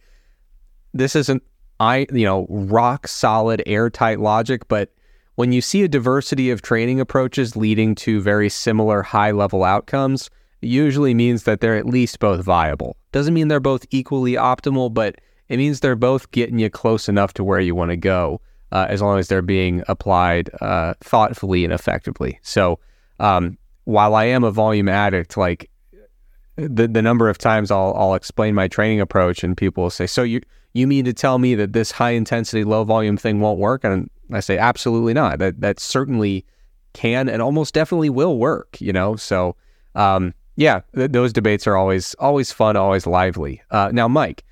This isn't I you know rock solid airtight logic, but when you see a diversity of training approaches leading to very similar high level outcomes, it usually means that they're at least both viable. Doesn't mean they're both equally optimal, but it means they're both getting you close enough to where you want to go, uh, as long as they're being applied uh, thoughtfully and effectively. So, um, while I am a volume addict, like the the number of times I'll I'll explain my training approach and people will say, "So you you mean to tell me that this high intensity low volume thing won't work?" And I say, "Absolutely not. That that certainly can and almost definitely will work." You know, so um, yeah, th- those debates are always always fun, always lively. Uh, now, Mike,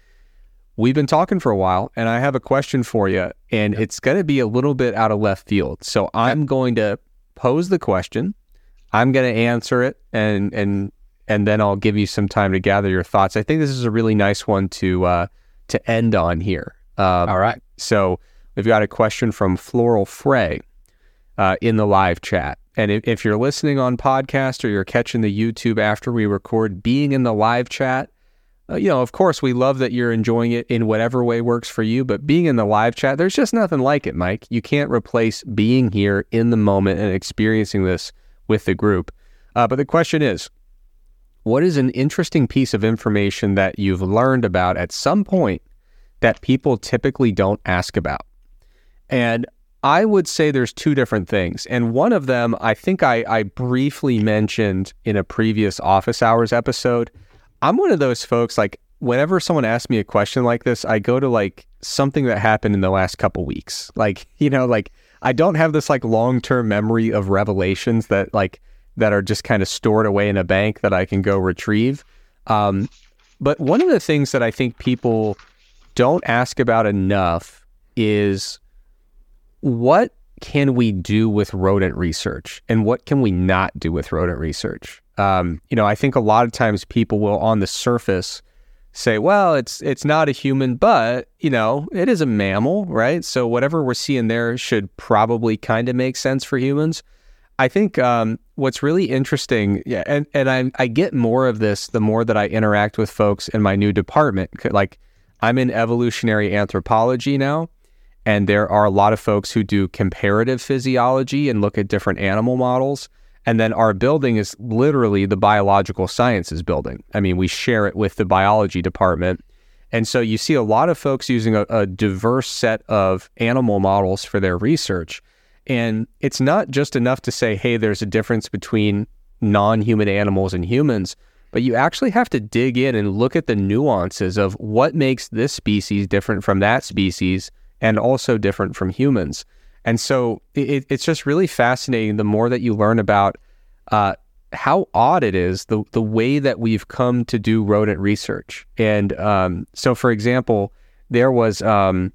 we've been talking for a while, and I have a question for you, and yep. it's going to be a little bit out of left field. So I'm yep. going to pose the question. I'm going to answer it, and and and then I'll give you some time to gather your thoughts. I think this is a really nice one to uh, to end on here. Um, All right. So we've got a question from Floral Frey uh, in the live chat. And if, if, you're listening on podcast or you're catching the YouTube after we record, being in the live chat, uh, you know, of course, we love that you're enjoying it in whatever way works for you. But being in the live chat, there's just nothing like it, Mike. You can't replace being here in the moment and experiencing this with the group. Uh, but the question is, what is an interesting piece of information that you've learned about at some point that people typically don't ask about? And I would say there's two different things. And one of them, I think I, I briefly mentioned in a previous office hours episode. I'm one of those folks, like, whenever someone asks me a question like this, I go to like something that happened in the last couple weeks. Like, you know, like I don't have this like long term memory of revelations that like that are just kind of stored away in a bank that I can go retrieve. Um, but one of the things that I think people don't ask about enough is what can we do with rodent research and what can we not do with rodent research? Um, you know, I think a lot of times people will, on the surface, say, "Well, it's it's not a human, but you know, it is a mammal, right? So whatever we're seeing there should probably kind of make sense for humans." I think um, what's really interesting, yeah, and, and I, I get more of this the more that I interact with folks in my new department. Like, I'm in evolutionary anthropology now, and there are a lot of folks who do comparative physiology and look at different animal models. And then our building is literally the biological sciences building. I mean, we share it with the biology department. And so you see a lot of folks using a, a diverse set of animal models for their research. And it's not just enough to say, hey, there's a difference between non human animals and humans, but you actually have to dig in and look at the nuances of what makes this species different from that species and also different from humans. And so it, it's just really fascinating the more that you learn about uh, how odd it is the, the way that we've come to do rodent research. And um, so, for example, there was um,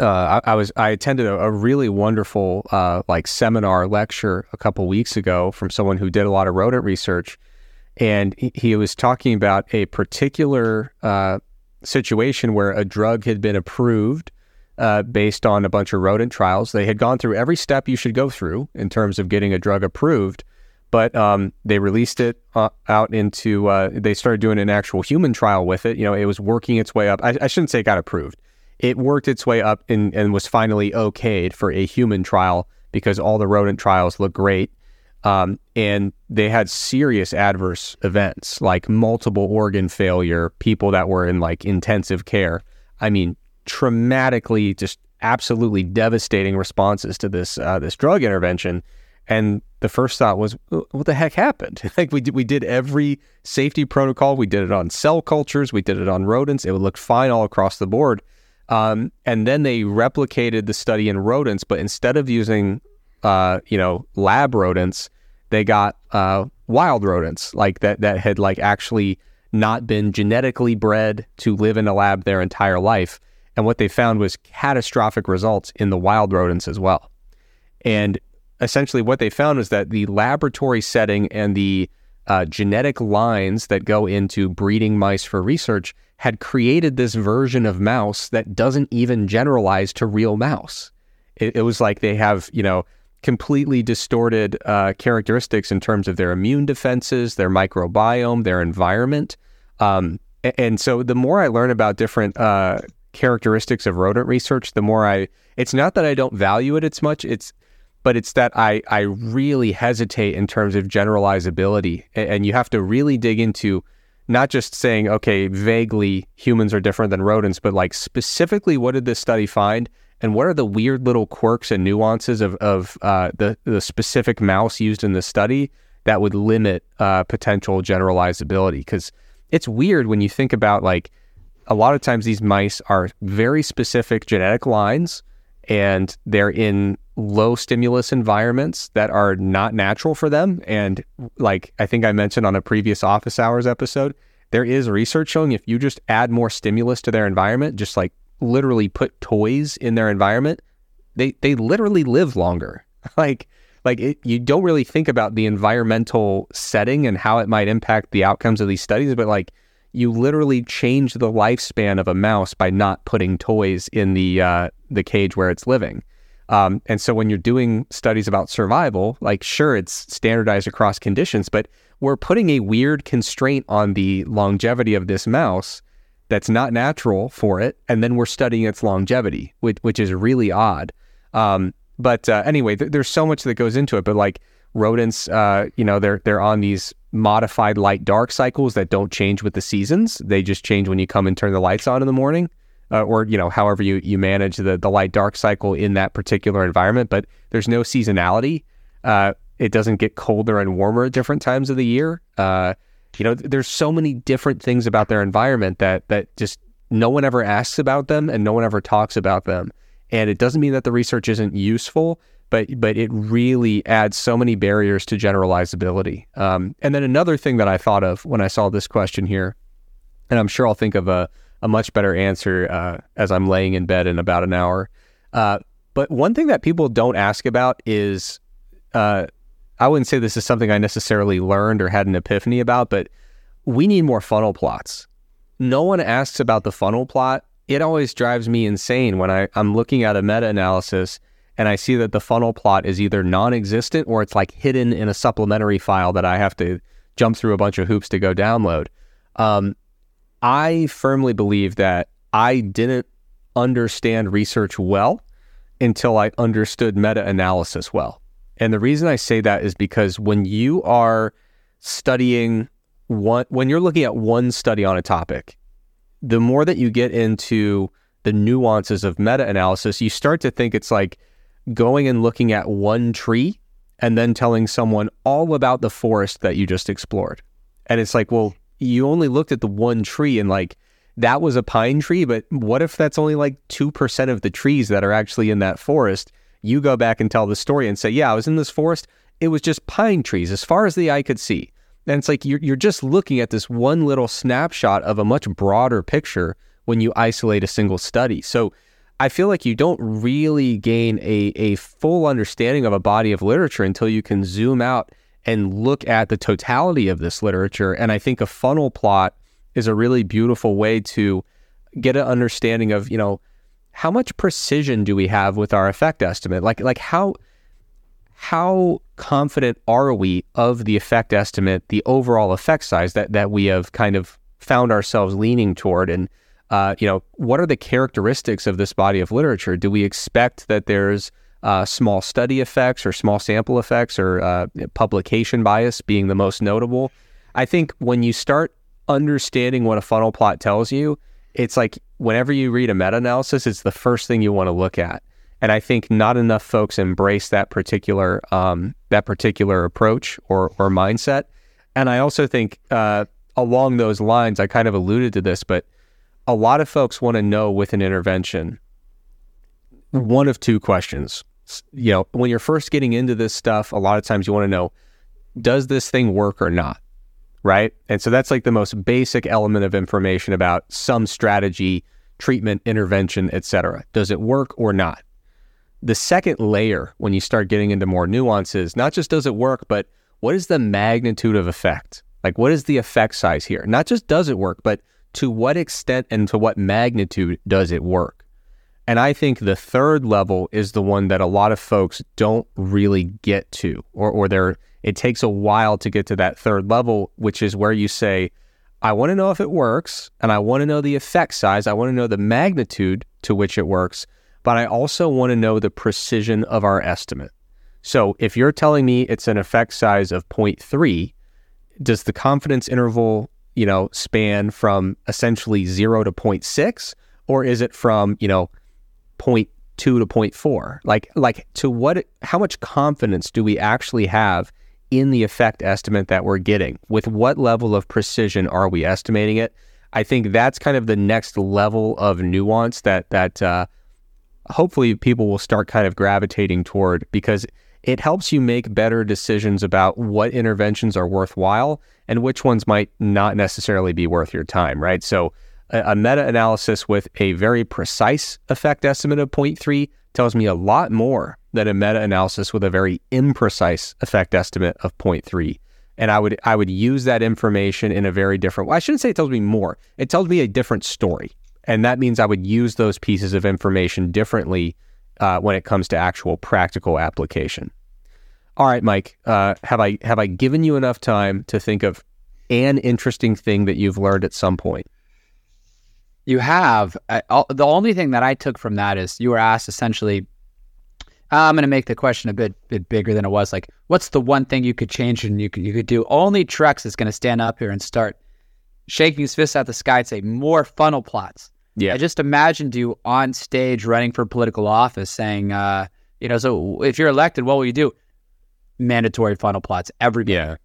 uh, I, I, was I attended a, a really wonderful uh, like seminar lecture a couple weeks ago from someone who did a lot of rodent research, and he, he was talking about a particular uh, situation where a drug had been approved uh, based on a bunch of rodent trials. They had gone through every step you should go through in terms of getting a drug approved, but um, they released it uh, out into. Uh, they started doing an actual human trial with it. You know, it was working its way up. I, I shouldn't say it got approved it worked its way up and, and was finally okayed for a human trial because all the rodent trials look great. Um, and they had serious adverse events like multiple organ failure, people that were in like intensive care. I mean, traumatically, just absolutely devastating responses to this uh, this drug intervention. And the first thought was, what the heck happened? like we did, we did every safety protocol. We did it on cell cultures. We did it on rodents. It looked fine all across the board. Um, and then they replicated the study in rodents, but instead of using, uh, you know, lab rodents, they got uh, wild rodents like that that had like actually not been genetically bred to live in a lab their entire life. And what they found was catastrophic results in the wild rodents as well. And essentially, what they found was that the laboratory setting and the uh, genetic lines that go into breeding mice for research had created this version of mouse that doesn't even generalize to real mouse. It, it was like they have, you know, completely distorted uh, characteristics in terms of their immune defenses, their microbiome, their environment. Um, and so the more I learn about different uh, characteristics of rodent research, the more I. It's not that I don't value it as much. It's but it's that I I really hesitate in terms of generalizability, and you have to really dig into not just saying okay, vaguely humans are different than rodents, but like specifically what did this study find, and what are the weird little quirks and nuances of of uh, the the specific mouse used in the study that would limit uh, potential generalizability because it's weird when you think about like a lot of times these mice are very specific genetic lines and they're in low stimulus environments that are not natural for them. And like I think I mentioned on a previous office hours episode, there is research showing if you just add more stimulus to their environment, just like literally put toys in their environment, they they literally live longer. like like it, you don't really think about the environmental setting and how it might impact the outcomes of these studies, but like you literally change the lifespan of a mouse by not putting toys in the uh, the cage where it's living. Um, and so when you're doing studies about survival, like sure it's standardized across conditions, but we're putting a weird constraint on the longevity of this mouse that's not natural for it, and then we're studying its longevity, which which is really odd. Um, but uh, anyway, th- there's so much that goes into it. But like rodents, uh, you know, they're they're on these modified light dark cycles that don't change with the seasons. They just change when you come and turn the lights on in the morning, uh, or you know, however you you manage the the light dark cycle in that particular environment. But there's no seasonality. Uh, it doesn't get colder and warmer at different times of the year. Uh, you know, there's so many different things about their environment that that just no one ever asks about them and no one ever talks about them. And it doesn't mean that the research isn't useful, but but it really adds so many barriers to generalizability. Um, and then another thing that I thought of when I saw this question here, and I'm sure I'll think of a a much better answer uh, as I'm laying in bed in about an hour. Uh, but one thing that people don't ask about is, uh, I wouldn't say this is something I necessarily learned or had an epiphany about, but we need more funnel plots. No one asks about the funnel plot. It always drives me insane when I, I'm looking at a meta analysis and I see that the funnel plot is either non-existent or it's like hidden in a supplementary file that I have to jump through a bunch of hoops to go download. Um, I firmly believe that I didn't understand research well until I understood meta-analysis well. And the reason I say that is because when you are studying one, when you're looking at one study on a topic, the more that you get into the nuances of meta analysis, you start to think it's like going and looking at one tree and then telling someone all about the forest that you just explored. And it's like, well, you only looked at the one tree and like that was a pine tree, but what if that's only like 2% of the trees that are actually in that forest? You go back and tell the story and say, yeah, I was in this forest. It was just pine trees as far as the eye could see. And it's like you're, you're just looking at this one little snapshot of a much broader picture when you isolate a single study. So I feel like you don't really gain a, a full understanding of a body of literature until you can zoom out and look at the totality of this literature. And I think a funnel plot is a really beautiful way to get an understanding of, you know, how much precision do we have with our effect estimate? Like like how how confident are we of the effect estimate, the overall effect size that that we have kind of found ourselves leaning toward and uh, you know, what are the characteristics of this body of literature? Do we expect that there's uh, small study effects or small sample effects or uh, publication bias being the most notable? I think when you start understanding what a funnel plot tells you, it's like whenever you read a meta analysis, it's the first thing you want to look at. And I think not enough folks embrace that particular um, that particular approach or or mindset. And I also think uh, along those lines, I kind of alluded to this, but a lot of folks want to know with an intervention one of two questions. You know, when you're first getting into this stuff, a lot of times you want to know does this thing work or not? Right? And so that's like the most basic element of information about some strategy, treatment, intervention, etc. Does it work or not? The second layer when you start getting into more nuances, not just does it work, but what is the magnitude of effect? Like, what is the effect size here? Not just does it work, but to what extent and to what magnitude does it work? And I think the third level is the one that a lot of folks don't really get to, or, or they're, it takes a while to get to that third level, which is where you say, I want to know if it works and I want to know the effect size. I want to know the magnitude to which it works, but I also want to know the precision of our estimate. So if you're telling me it's an effect size of 0.3, does the confidence interval, you know, span from essentially 0 to 0.6 or is it from, you know, 0.2 to 0.4? Like like to what how much confidence do we actually have in the effect estimate that we're getting? With what level of precision are we estimating it? I think that's kind of the next level of nuance that that uh, hopefully people will start kind of gravitating toward because it helps you make better decisions about what interventions are worthwhile and which ones might not necessarily be worth your time, right? So a, a meta-analysis with a very precise effect estimate of 0.3 tells me a lot more than a meta-analysis with a very imprecise effect estimate of 0.3 and I would I would use that information in a very different way. I shouldn't say it tells me more. It tells me a different story, and that means I would use those pieces of information differently uh, when it comes to actual practical application. All right, Mike, uh, have I have I given you enough time to think of an interesting thing that you've learned at some point? You have. I, the only thing that I took from that is you were asked essentially. I'm going to make the question a bit bit bigger than it was. Like, what's the one thing you could change and you could you could do? Only Trex is going to stand up here and start shaking his fist at the sky and say more funnel plots. Yeah. I just imagined you on stage running for political office saying, uh, you know, so if you're elected, what will you do? Mandatory funnel plots. Everybody. Yeah.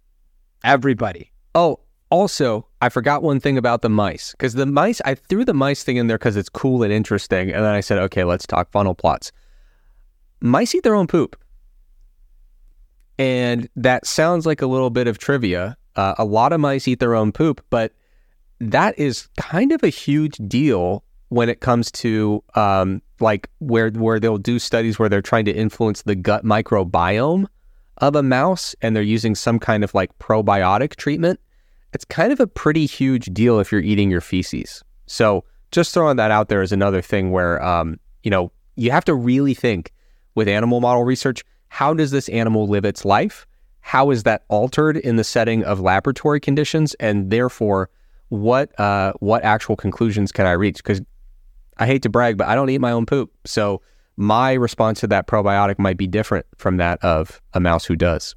Everybody. Oh, also, I forgot one thing about the mice because the mice, I threw the mice thing in there because it's cool and interesting. And then I said, okay, let's talk funnel plots. Mice eat their own poop. And that sounds like a little bit of trivia. Uh, a lot of mice eat their own poop, but that is kind of a huge deal when it comes to um, like where where they'll do studies where they're trying to influence the gut microbiome of a mouse and they're using some kind of like probiotic treatment. It's kind of a pretty huge deal if you're eating your feces. So just throwing that out there is another thing where um, you know you have to really think with animal model research. How does this animal live its life? How is that altered in the setting of laboratory conditions? And therefore, what uh, what actual conclusions can I reach? Because I hate to brag, but I don't eat my own poop. So my response to that probiotic might be different from that of a mouse who does.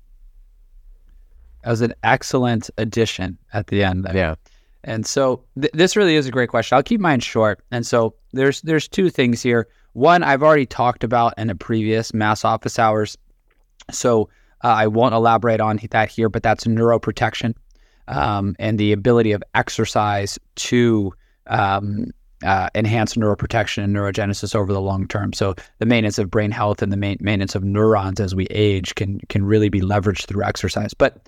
That was an excellent addition at the end. There. Yeah. And so th- this really is a great question. I'll keep mine short. And so there's there's two things here. One I've already talked about in a previous MASS office hours. So uh, I won't elaborate on that here, but that's neuroprotection um, and the ability of exercise to um, uh, enhance neuroprotection and neurogenesis over the long term. So the maintenance of brain health and the main, maintenance of neurons as we age can can really be leveraged through exercise. But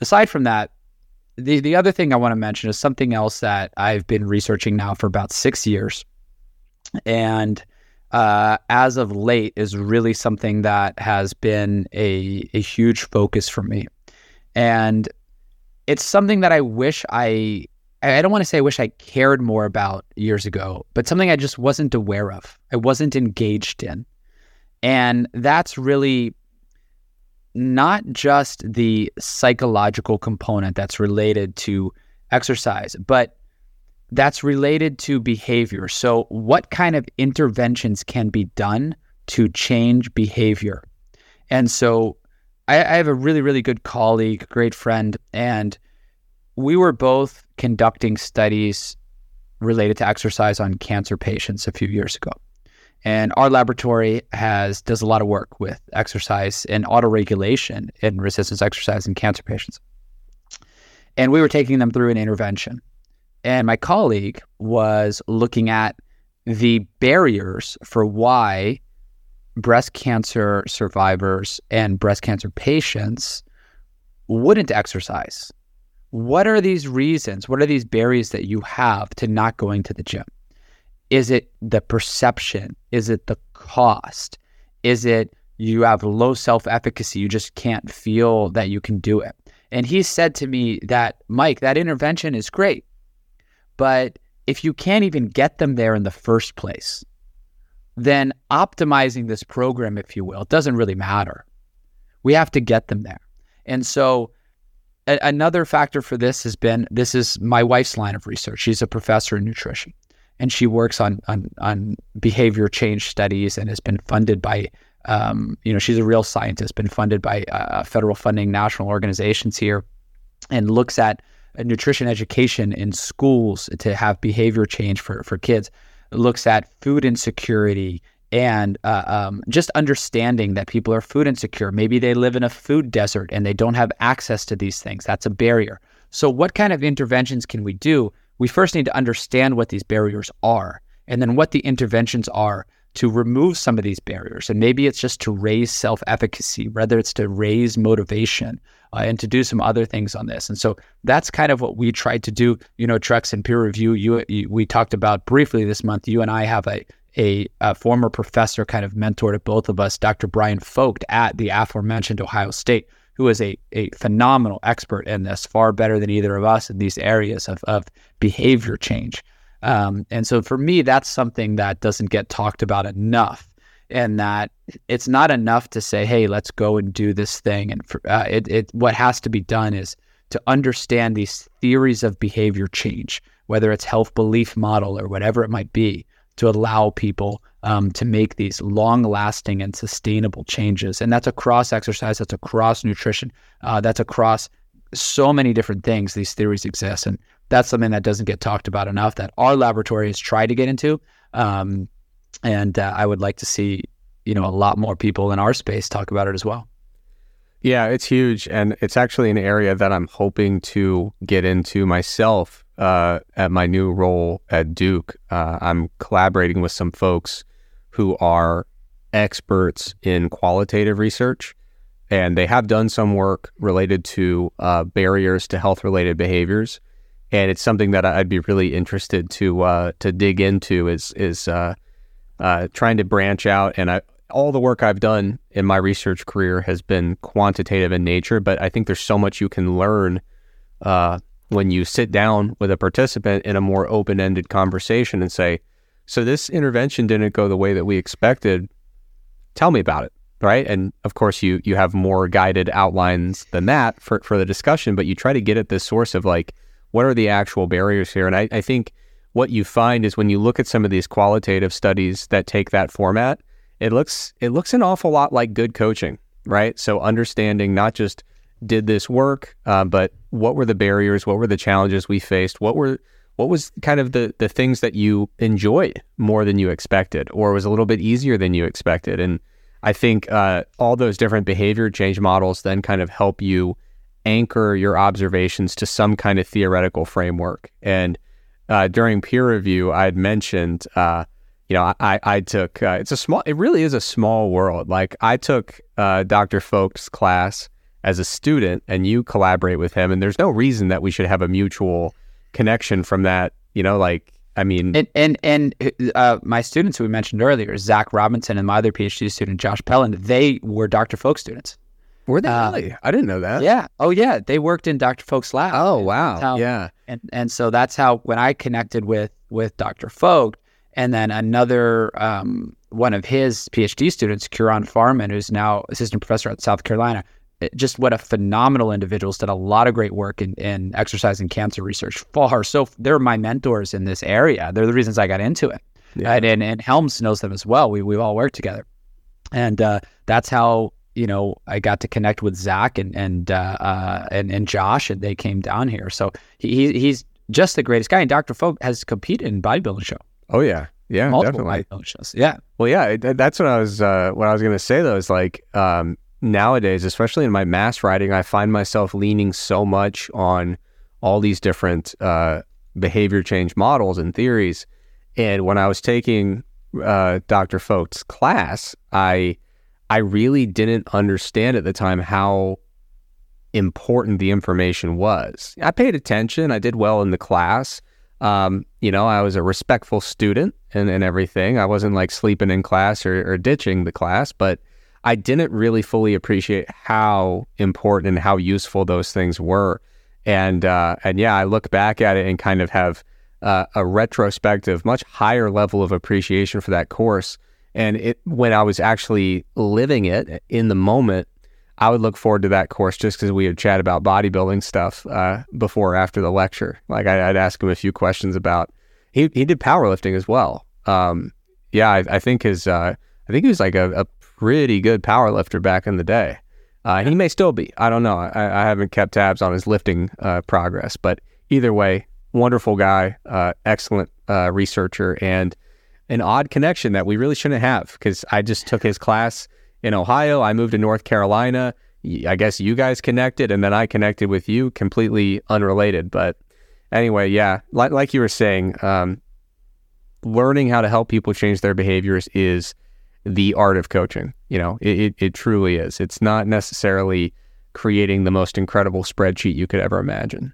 aside from that, the the other thing I want to mention is something else that I've been researching now for about six years, and uh, as of late is really something that has been a a huge focus for me, and it's something that I wish I I don't want to say I wish I cared more about years ago, but something I just wasn't aware of. I wasn't engaged in. And that's really not just the psychological component that's related to exercise, but that's related to behavior. So, what kind of interventions can be done to change behavior? And so, I, I have a really, really good colleague, great friend, and we were both conducting studies related to exercise on cancer patients a few years ago. And our laboratory has does a lot of work with exercise and autoregulation in resistance exercise in cancer patients. And we were taking them through an intervention. And my colleague was looking at the barriers for why breast cancer survivors and breast cancer patients wouldn't exercise what are these reasons? What are these barriers that you have to not going to the gym? Is it the perception? Is it the cost? Is it you have low self efficacy. You just can't feel that you can do it. And he said to me that, Mike, that intervention is great. But if you can't even get them there in the first place, then optimizing this program, if you will, doesn't really matter. We have to get them there. And so, a- another factor for this has been this is my wife's line of research. She's a professor in nutrition and she works on, on, on behavior change studies and has been funded by um, you know, she's a real scientist, been funded by uh, federal funding national organizations here, and looks at nutrition education in schools to have behavior change for, for kids. Looks at food insecurity and uh, um, just understanding that people are food insecure. Maybe they live in a food desert and they don't have access to these things. That's a barrier. So, what kind of interventions can we do? We first need to understand what these barriers are and then what the interventions are to remove some of these barriers. And maybe it's just to raise self efficacy, whether it's to raise motivation uh, and to do some other things on this. And so that's kind of what we tried to do. You know, Trex and peer review, you, you, we talked about briefly this month. You and I have a, a, a, former professor kind of mentor to both of us, Dr. Brian Focht at the aforementioned Ohio State, who is a, a phenomenal expert in this, far better than either of us in these areas of, of behavior change. Um, and so for me, that's something that doesn't get talked about enough. And that it's not enough to say, "Hey, let's go and do this thing." And for, uh, it, it, what has to be done is to understand these theories of behavior change, whether it's health belief model or whatever it might be, to allow people um, to make these long-lasting and sustainable changes. And that's across exercise, that's across nutrition, uh, that's across so many different things. These theories exist, and that's something that doesn't get talked about enough that our laboratory has tried to get into. Um, and uh, I would like to see, you know, a lot more people in our space talk about it as well. Yeah, it's huge. And it's actually an area that I'm hoping to get into myself uh, at my new role at Duke. Uh, I'm collaborating with some folks who are experts in qualitative research. And they have done some work related to uh, barriers to health related behaviors and it's something that I'd be really interested to uh, to dig into is is uh, uh, trying to branch out. And I, all the work I've done in my research career has been quantitative in nature, but I think there's so much you can learn uh, when you sit down with a participant in a more open ended conversation and say, "So this intervention didn't go the way that we expected. Tell me about it." Right. And of course, you you have more guided outlines than that for, for the discussion, but you try to get at this source of like, what are the actual barriers here? And I, I think what you find is when you look at some of these qualitative studies that take that format, it looks it looks an awful lot like good coaching, right? So understanding not just did this work, uh, but what were the barriers? What were the challenges we faced? What were what was kind of the the things that you enjoyed more than you expected, or was a little bit easier than you expected? And I think uh, all those different behavior change models then kind of help you anchor your observations to some kind of theoretical framework. And uh, during peer review, I had mentioned, uh, you know, I, I took, uh, it's a small, it really is a small world. Like I took uh, Dr. Focht's class as a student and you collaborate with him. And there's no reason that we should have a mutual connection from that, you know, like, I mean, and and and uh, my students who we mentioned earlier, Zach Robinson and my other PhD student Josh Pelland, they were Dr. Focht students. Were they uh, really? I didn't know that. Yeah. Oh, yeah. They worked in Dr. Focht's lab. Oh, wow. How, yeah. And and so that's how when I connected with with Dr. Focht, and then another um, one of his PhD students, Ciaran Fairman, who's now assistant professor at South Carolina. Just what a phenomenal individuals did a lot of great work in, in exercise and cancer research. Far so they're my mentors in this area. They're the reasons I got into it. Yeah. And, and, and Helms knows them as well. We we've all worked together, and uh, that's how you know, I got to connect with Zach and and uh, uh, and and Josh, and they came down here. So he he's just the greatest guy. And Dr. Focht has competed in bodybuilding show. Oh yeah, yeah, Multiple definitely. Bodybuilding shows. Yeah. Well, yeah, that's what I was uh, what I was going to say though. Is like um, nowadays, especially in my mass writing, I find myself leaning so much on all these different uh, behavior change models and theories. And when I was taking uh, Dr. Focht's class, I I really didn't understand at the time how important the information was. I paid attention. I did well in the class. Um, you know, I was a respectful student and, and everything. I wasn't like sleeping in class or, or ditching the class, but I didn't really fully appreciate how important and how useful those things were. And uh, and yeah, I look back at it and kind of have uh, a retrospective, much higher level of appreciation for that course. And it when I was actually living it in the moment, I would look forward to that course just because we would chat about bodybuilding stuff uh, before or after the lecture. Like I, would ask him a few questions about. He he did powerlifting as well. Um, yeah, I, I, think his uh, I think he was like a, a pretty good power lifter back in the day. Uh, he may still be. I don't know. I, I haven't kept tabs on his lifting uh, progress, but either way, wonderful guy, uh, excellent uh, researcher, and an odd connection that we really shouldn't have because I just took his class in Ohio. I moved to North Carolina. I guess you guys connected, and then I connected with you, completely unrelated. But anyway, yeah, like, like you were saying, um, learning how to help people change their behaviors is the art of coaching. You know, it, it, it truly is. It's not necessarily creating the most incredible spreadsheet you could ever imagine.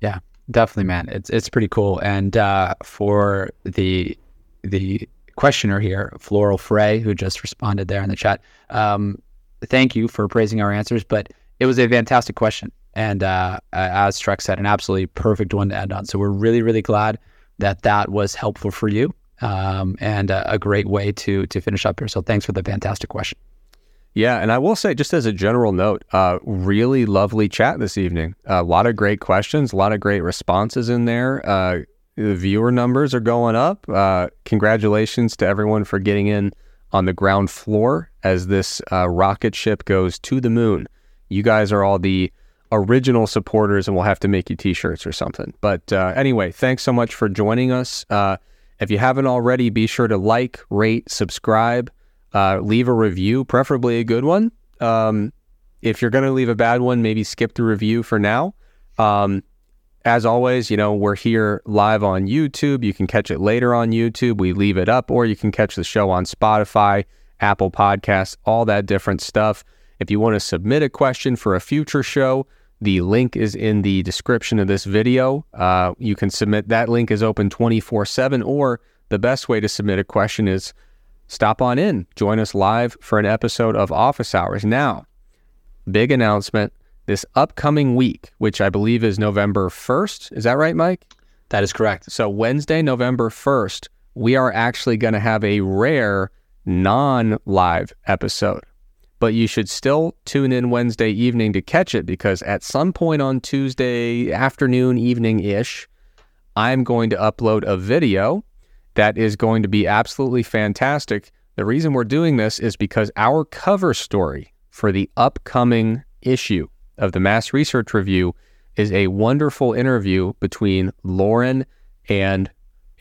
Yeah, definitely, man. It's it's pretty cool. And uh, for the the questioner here, Floral Frey, who just responded there in the chat, um, thank you for praising our answers. But it was a fantastic question, and uh, as Trex said, an absolutely perfect one to end on. So we're really really glad that that was helpful for you um, and a, a, great way to to finish up here. So thanks for the fantastic question. Yeah, and I will say, just as a general note, uh, really lovely chat this evening. A lot of great questions, a lot of great responses in there. Uh, the viewer numbers are going up. Uh, congratulations to everyone for getting in on the ground floor as this uh, rocket ship goes to the moon. You guys are all the original supporters, and we'll have to make you t-shirts or something. But uh, anyway, thanks so much for joining us. If you haven't already, be sure to like, rate, subscribe, uh, leave a review, preferably a good one. Um, if you're going to leave a bad one, maybe skip the review for now. Um, as always, you know, we're here live on YouTube. You can catch it later on YouTube. We leave it up, or you can catch the show on Spotify, Apple Podcasts, all that different stuff. If you want to submit a question for a future show, the link is in the description of this video. Uh, you can submit, that link is open 24 7, or the best way to submit a question is stop on in, join us live for an episode of Office Hours. Now, big announcement this upcoming week, which I believe is November 1st. Is that right, Mike? That is correct. So, Wednesday, November 1st, we are actually going to have a rare non live episode but you should still tune in Wednesday evening to catch it because at some point on Tuesday afternoon, evening ish, I'm going to upload a video that is going to be absolutely fantastic. The reason we're doing this is because our cover story for the upcoming issue of the Mass Research Review is a wonderful interview between Lauren and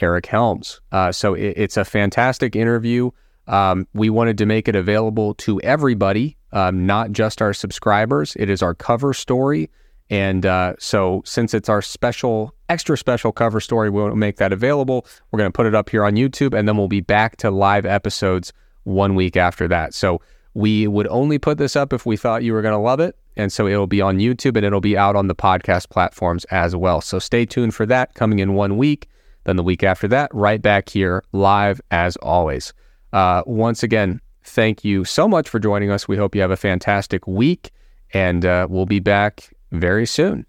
Eric Helms. Uh, so it, it's a fantastic interview. Um, we wanted to make it available to everybody, um, not just our subscribers. It is our cover story. And uh, so, since it's our special, extra special cover story, we'll make that available. We're going to put it up here on YouTube, and then we'll be back to live episodes one week after that. So, we would only put this up if we thought you were going to love it. And so, it'll be on YouTube and it'll be out on the podcast platforms as well. So, stay tuned for that coming in one week. Then, the week after that, right back here live as always. Uh, once again, thank you so much for joining us. We hope you have a fantastic week, and uh, we'll be back very soon.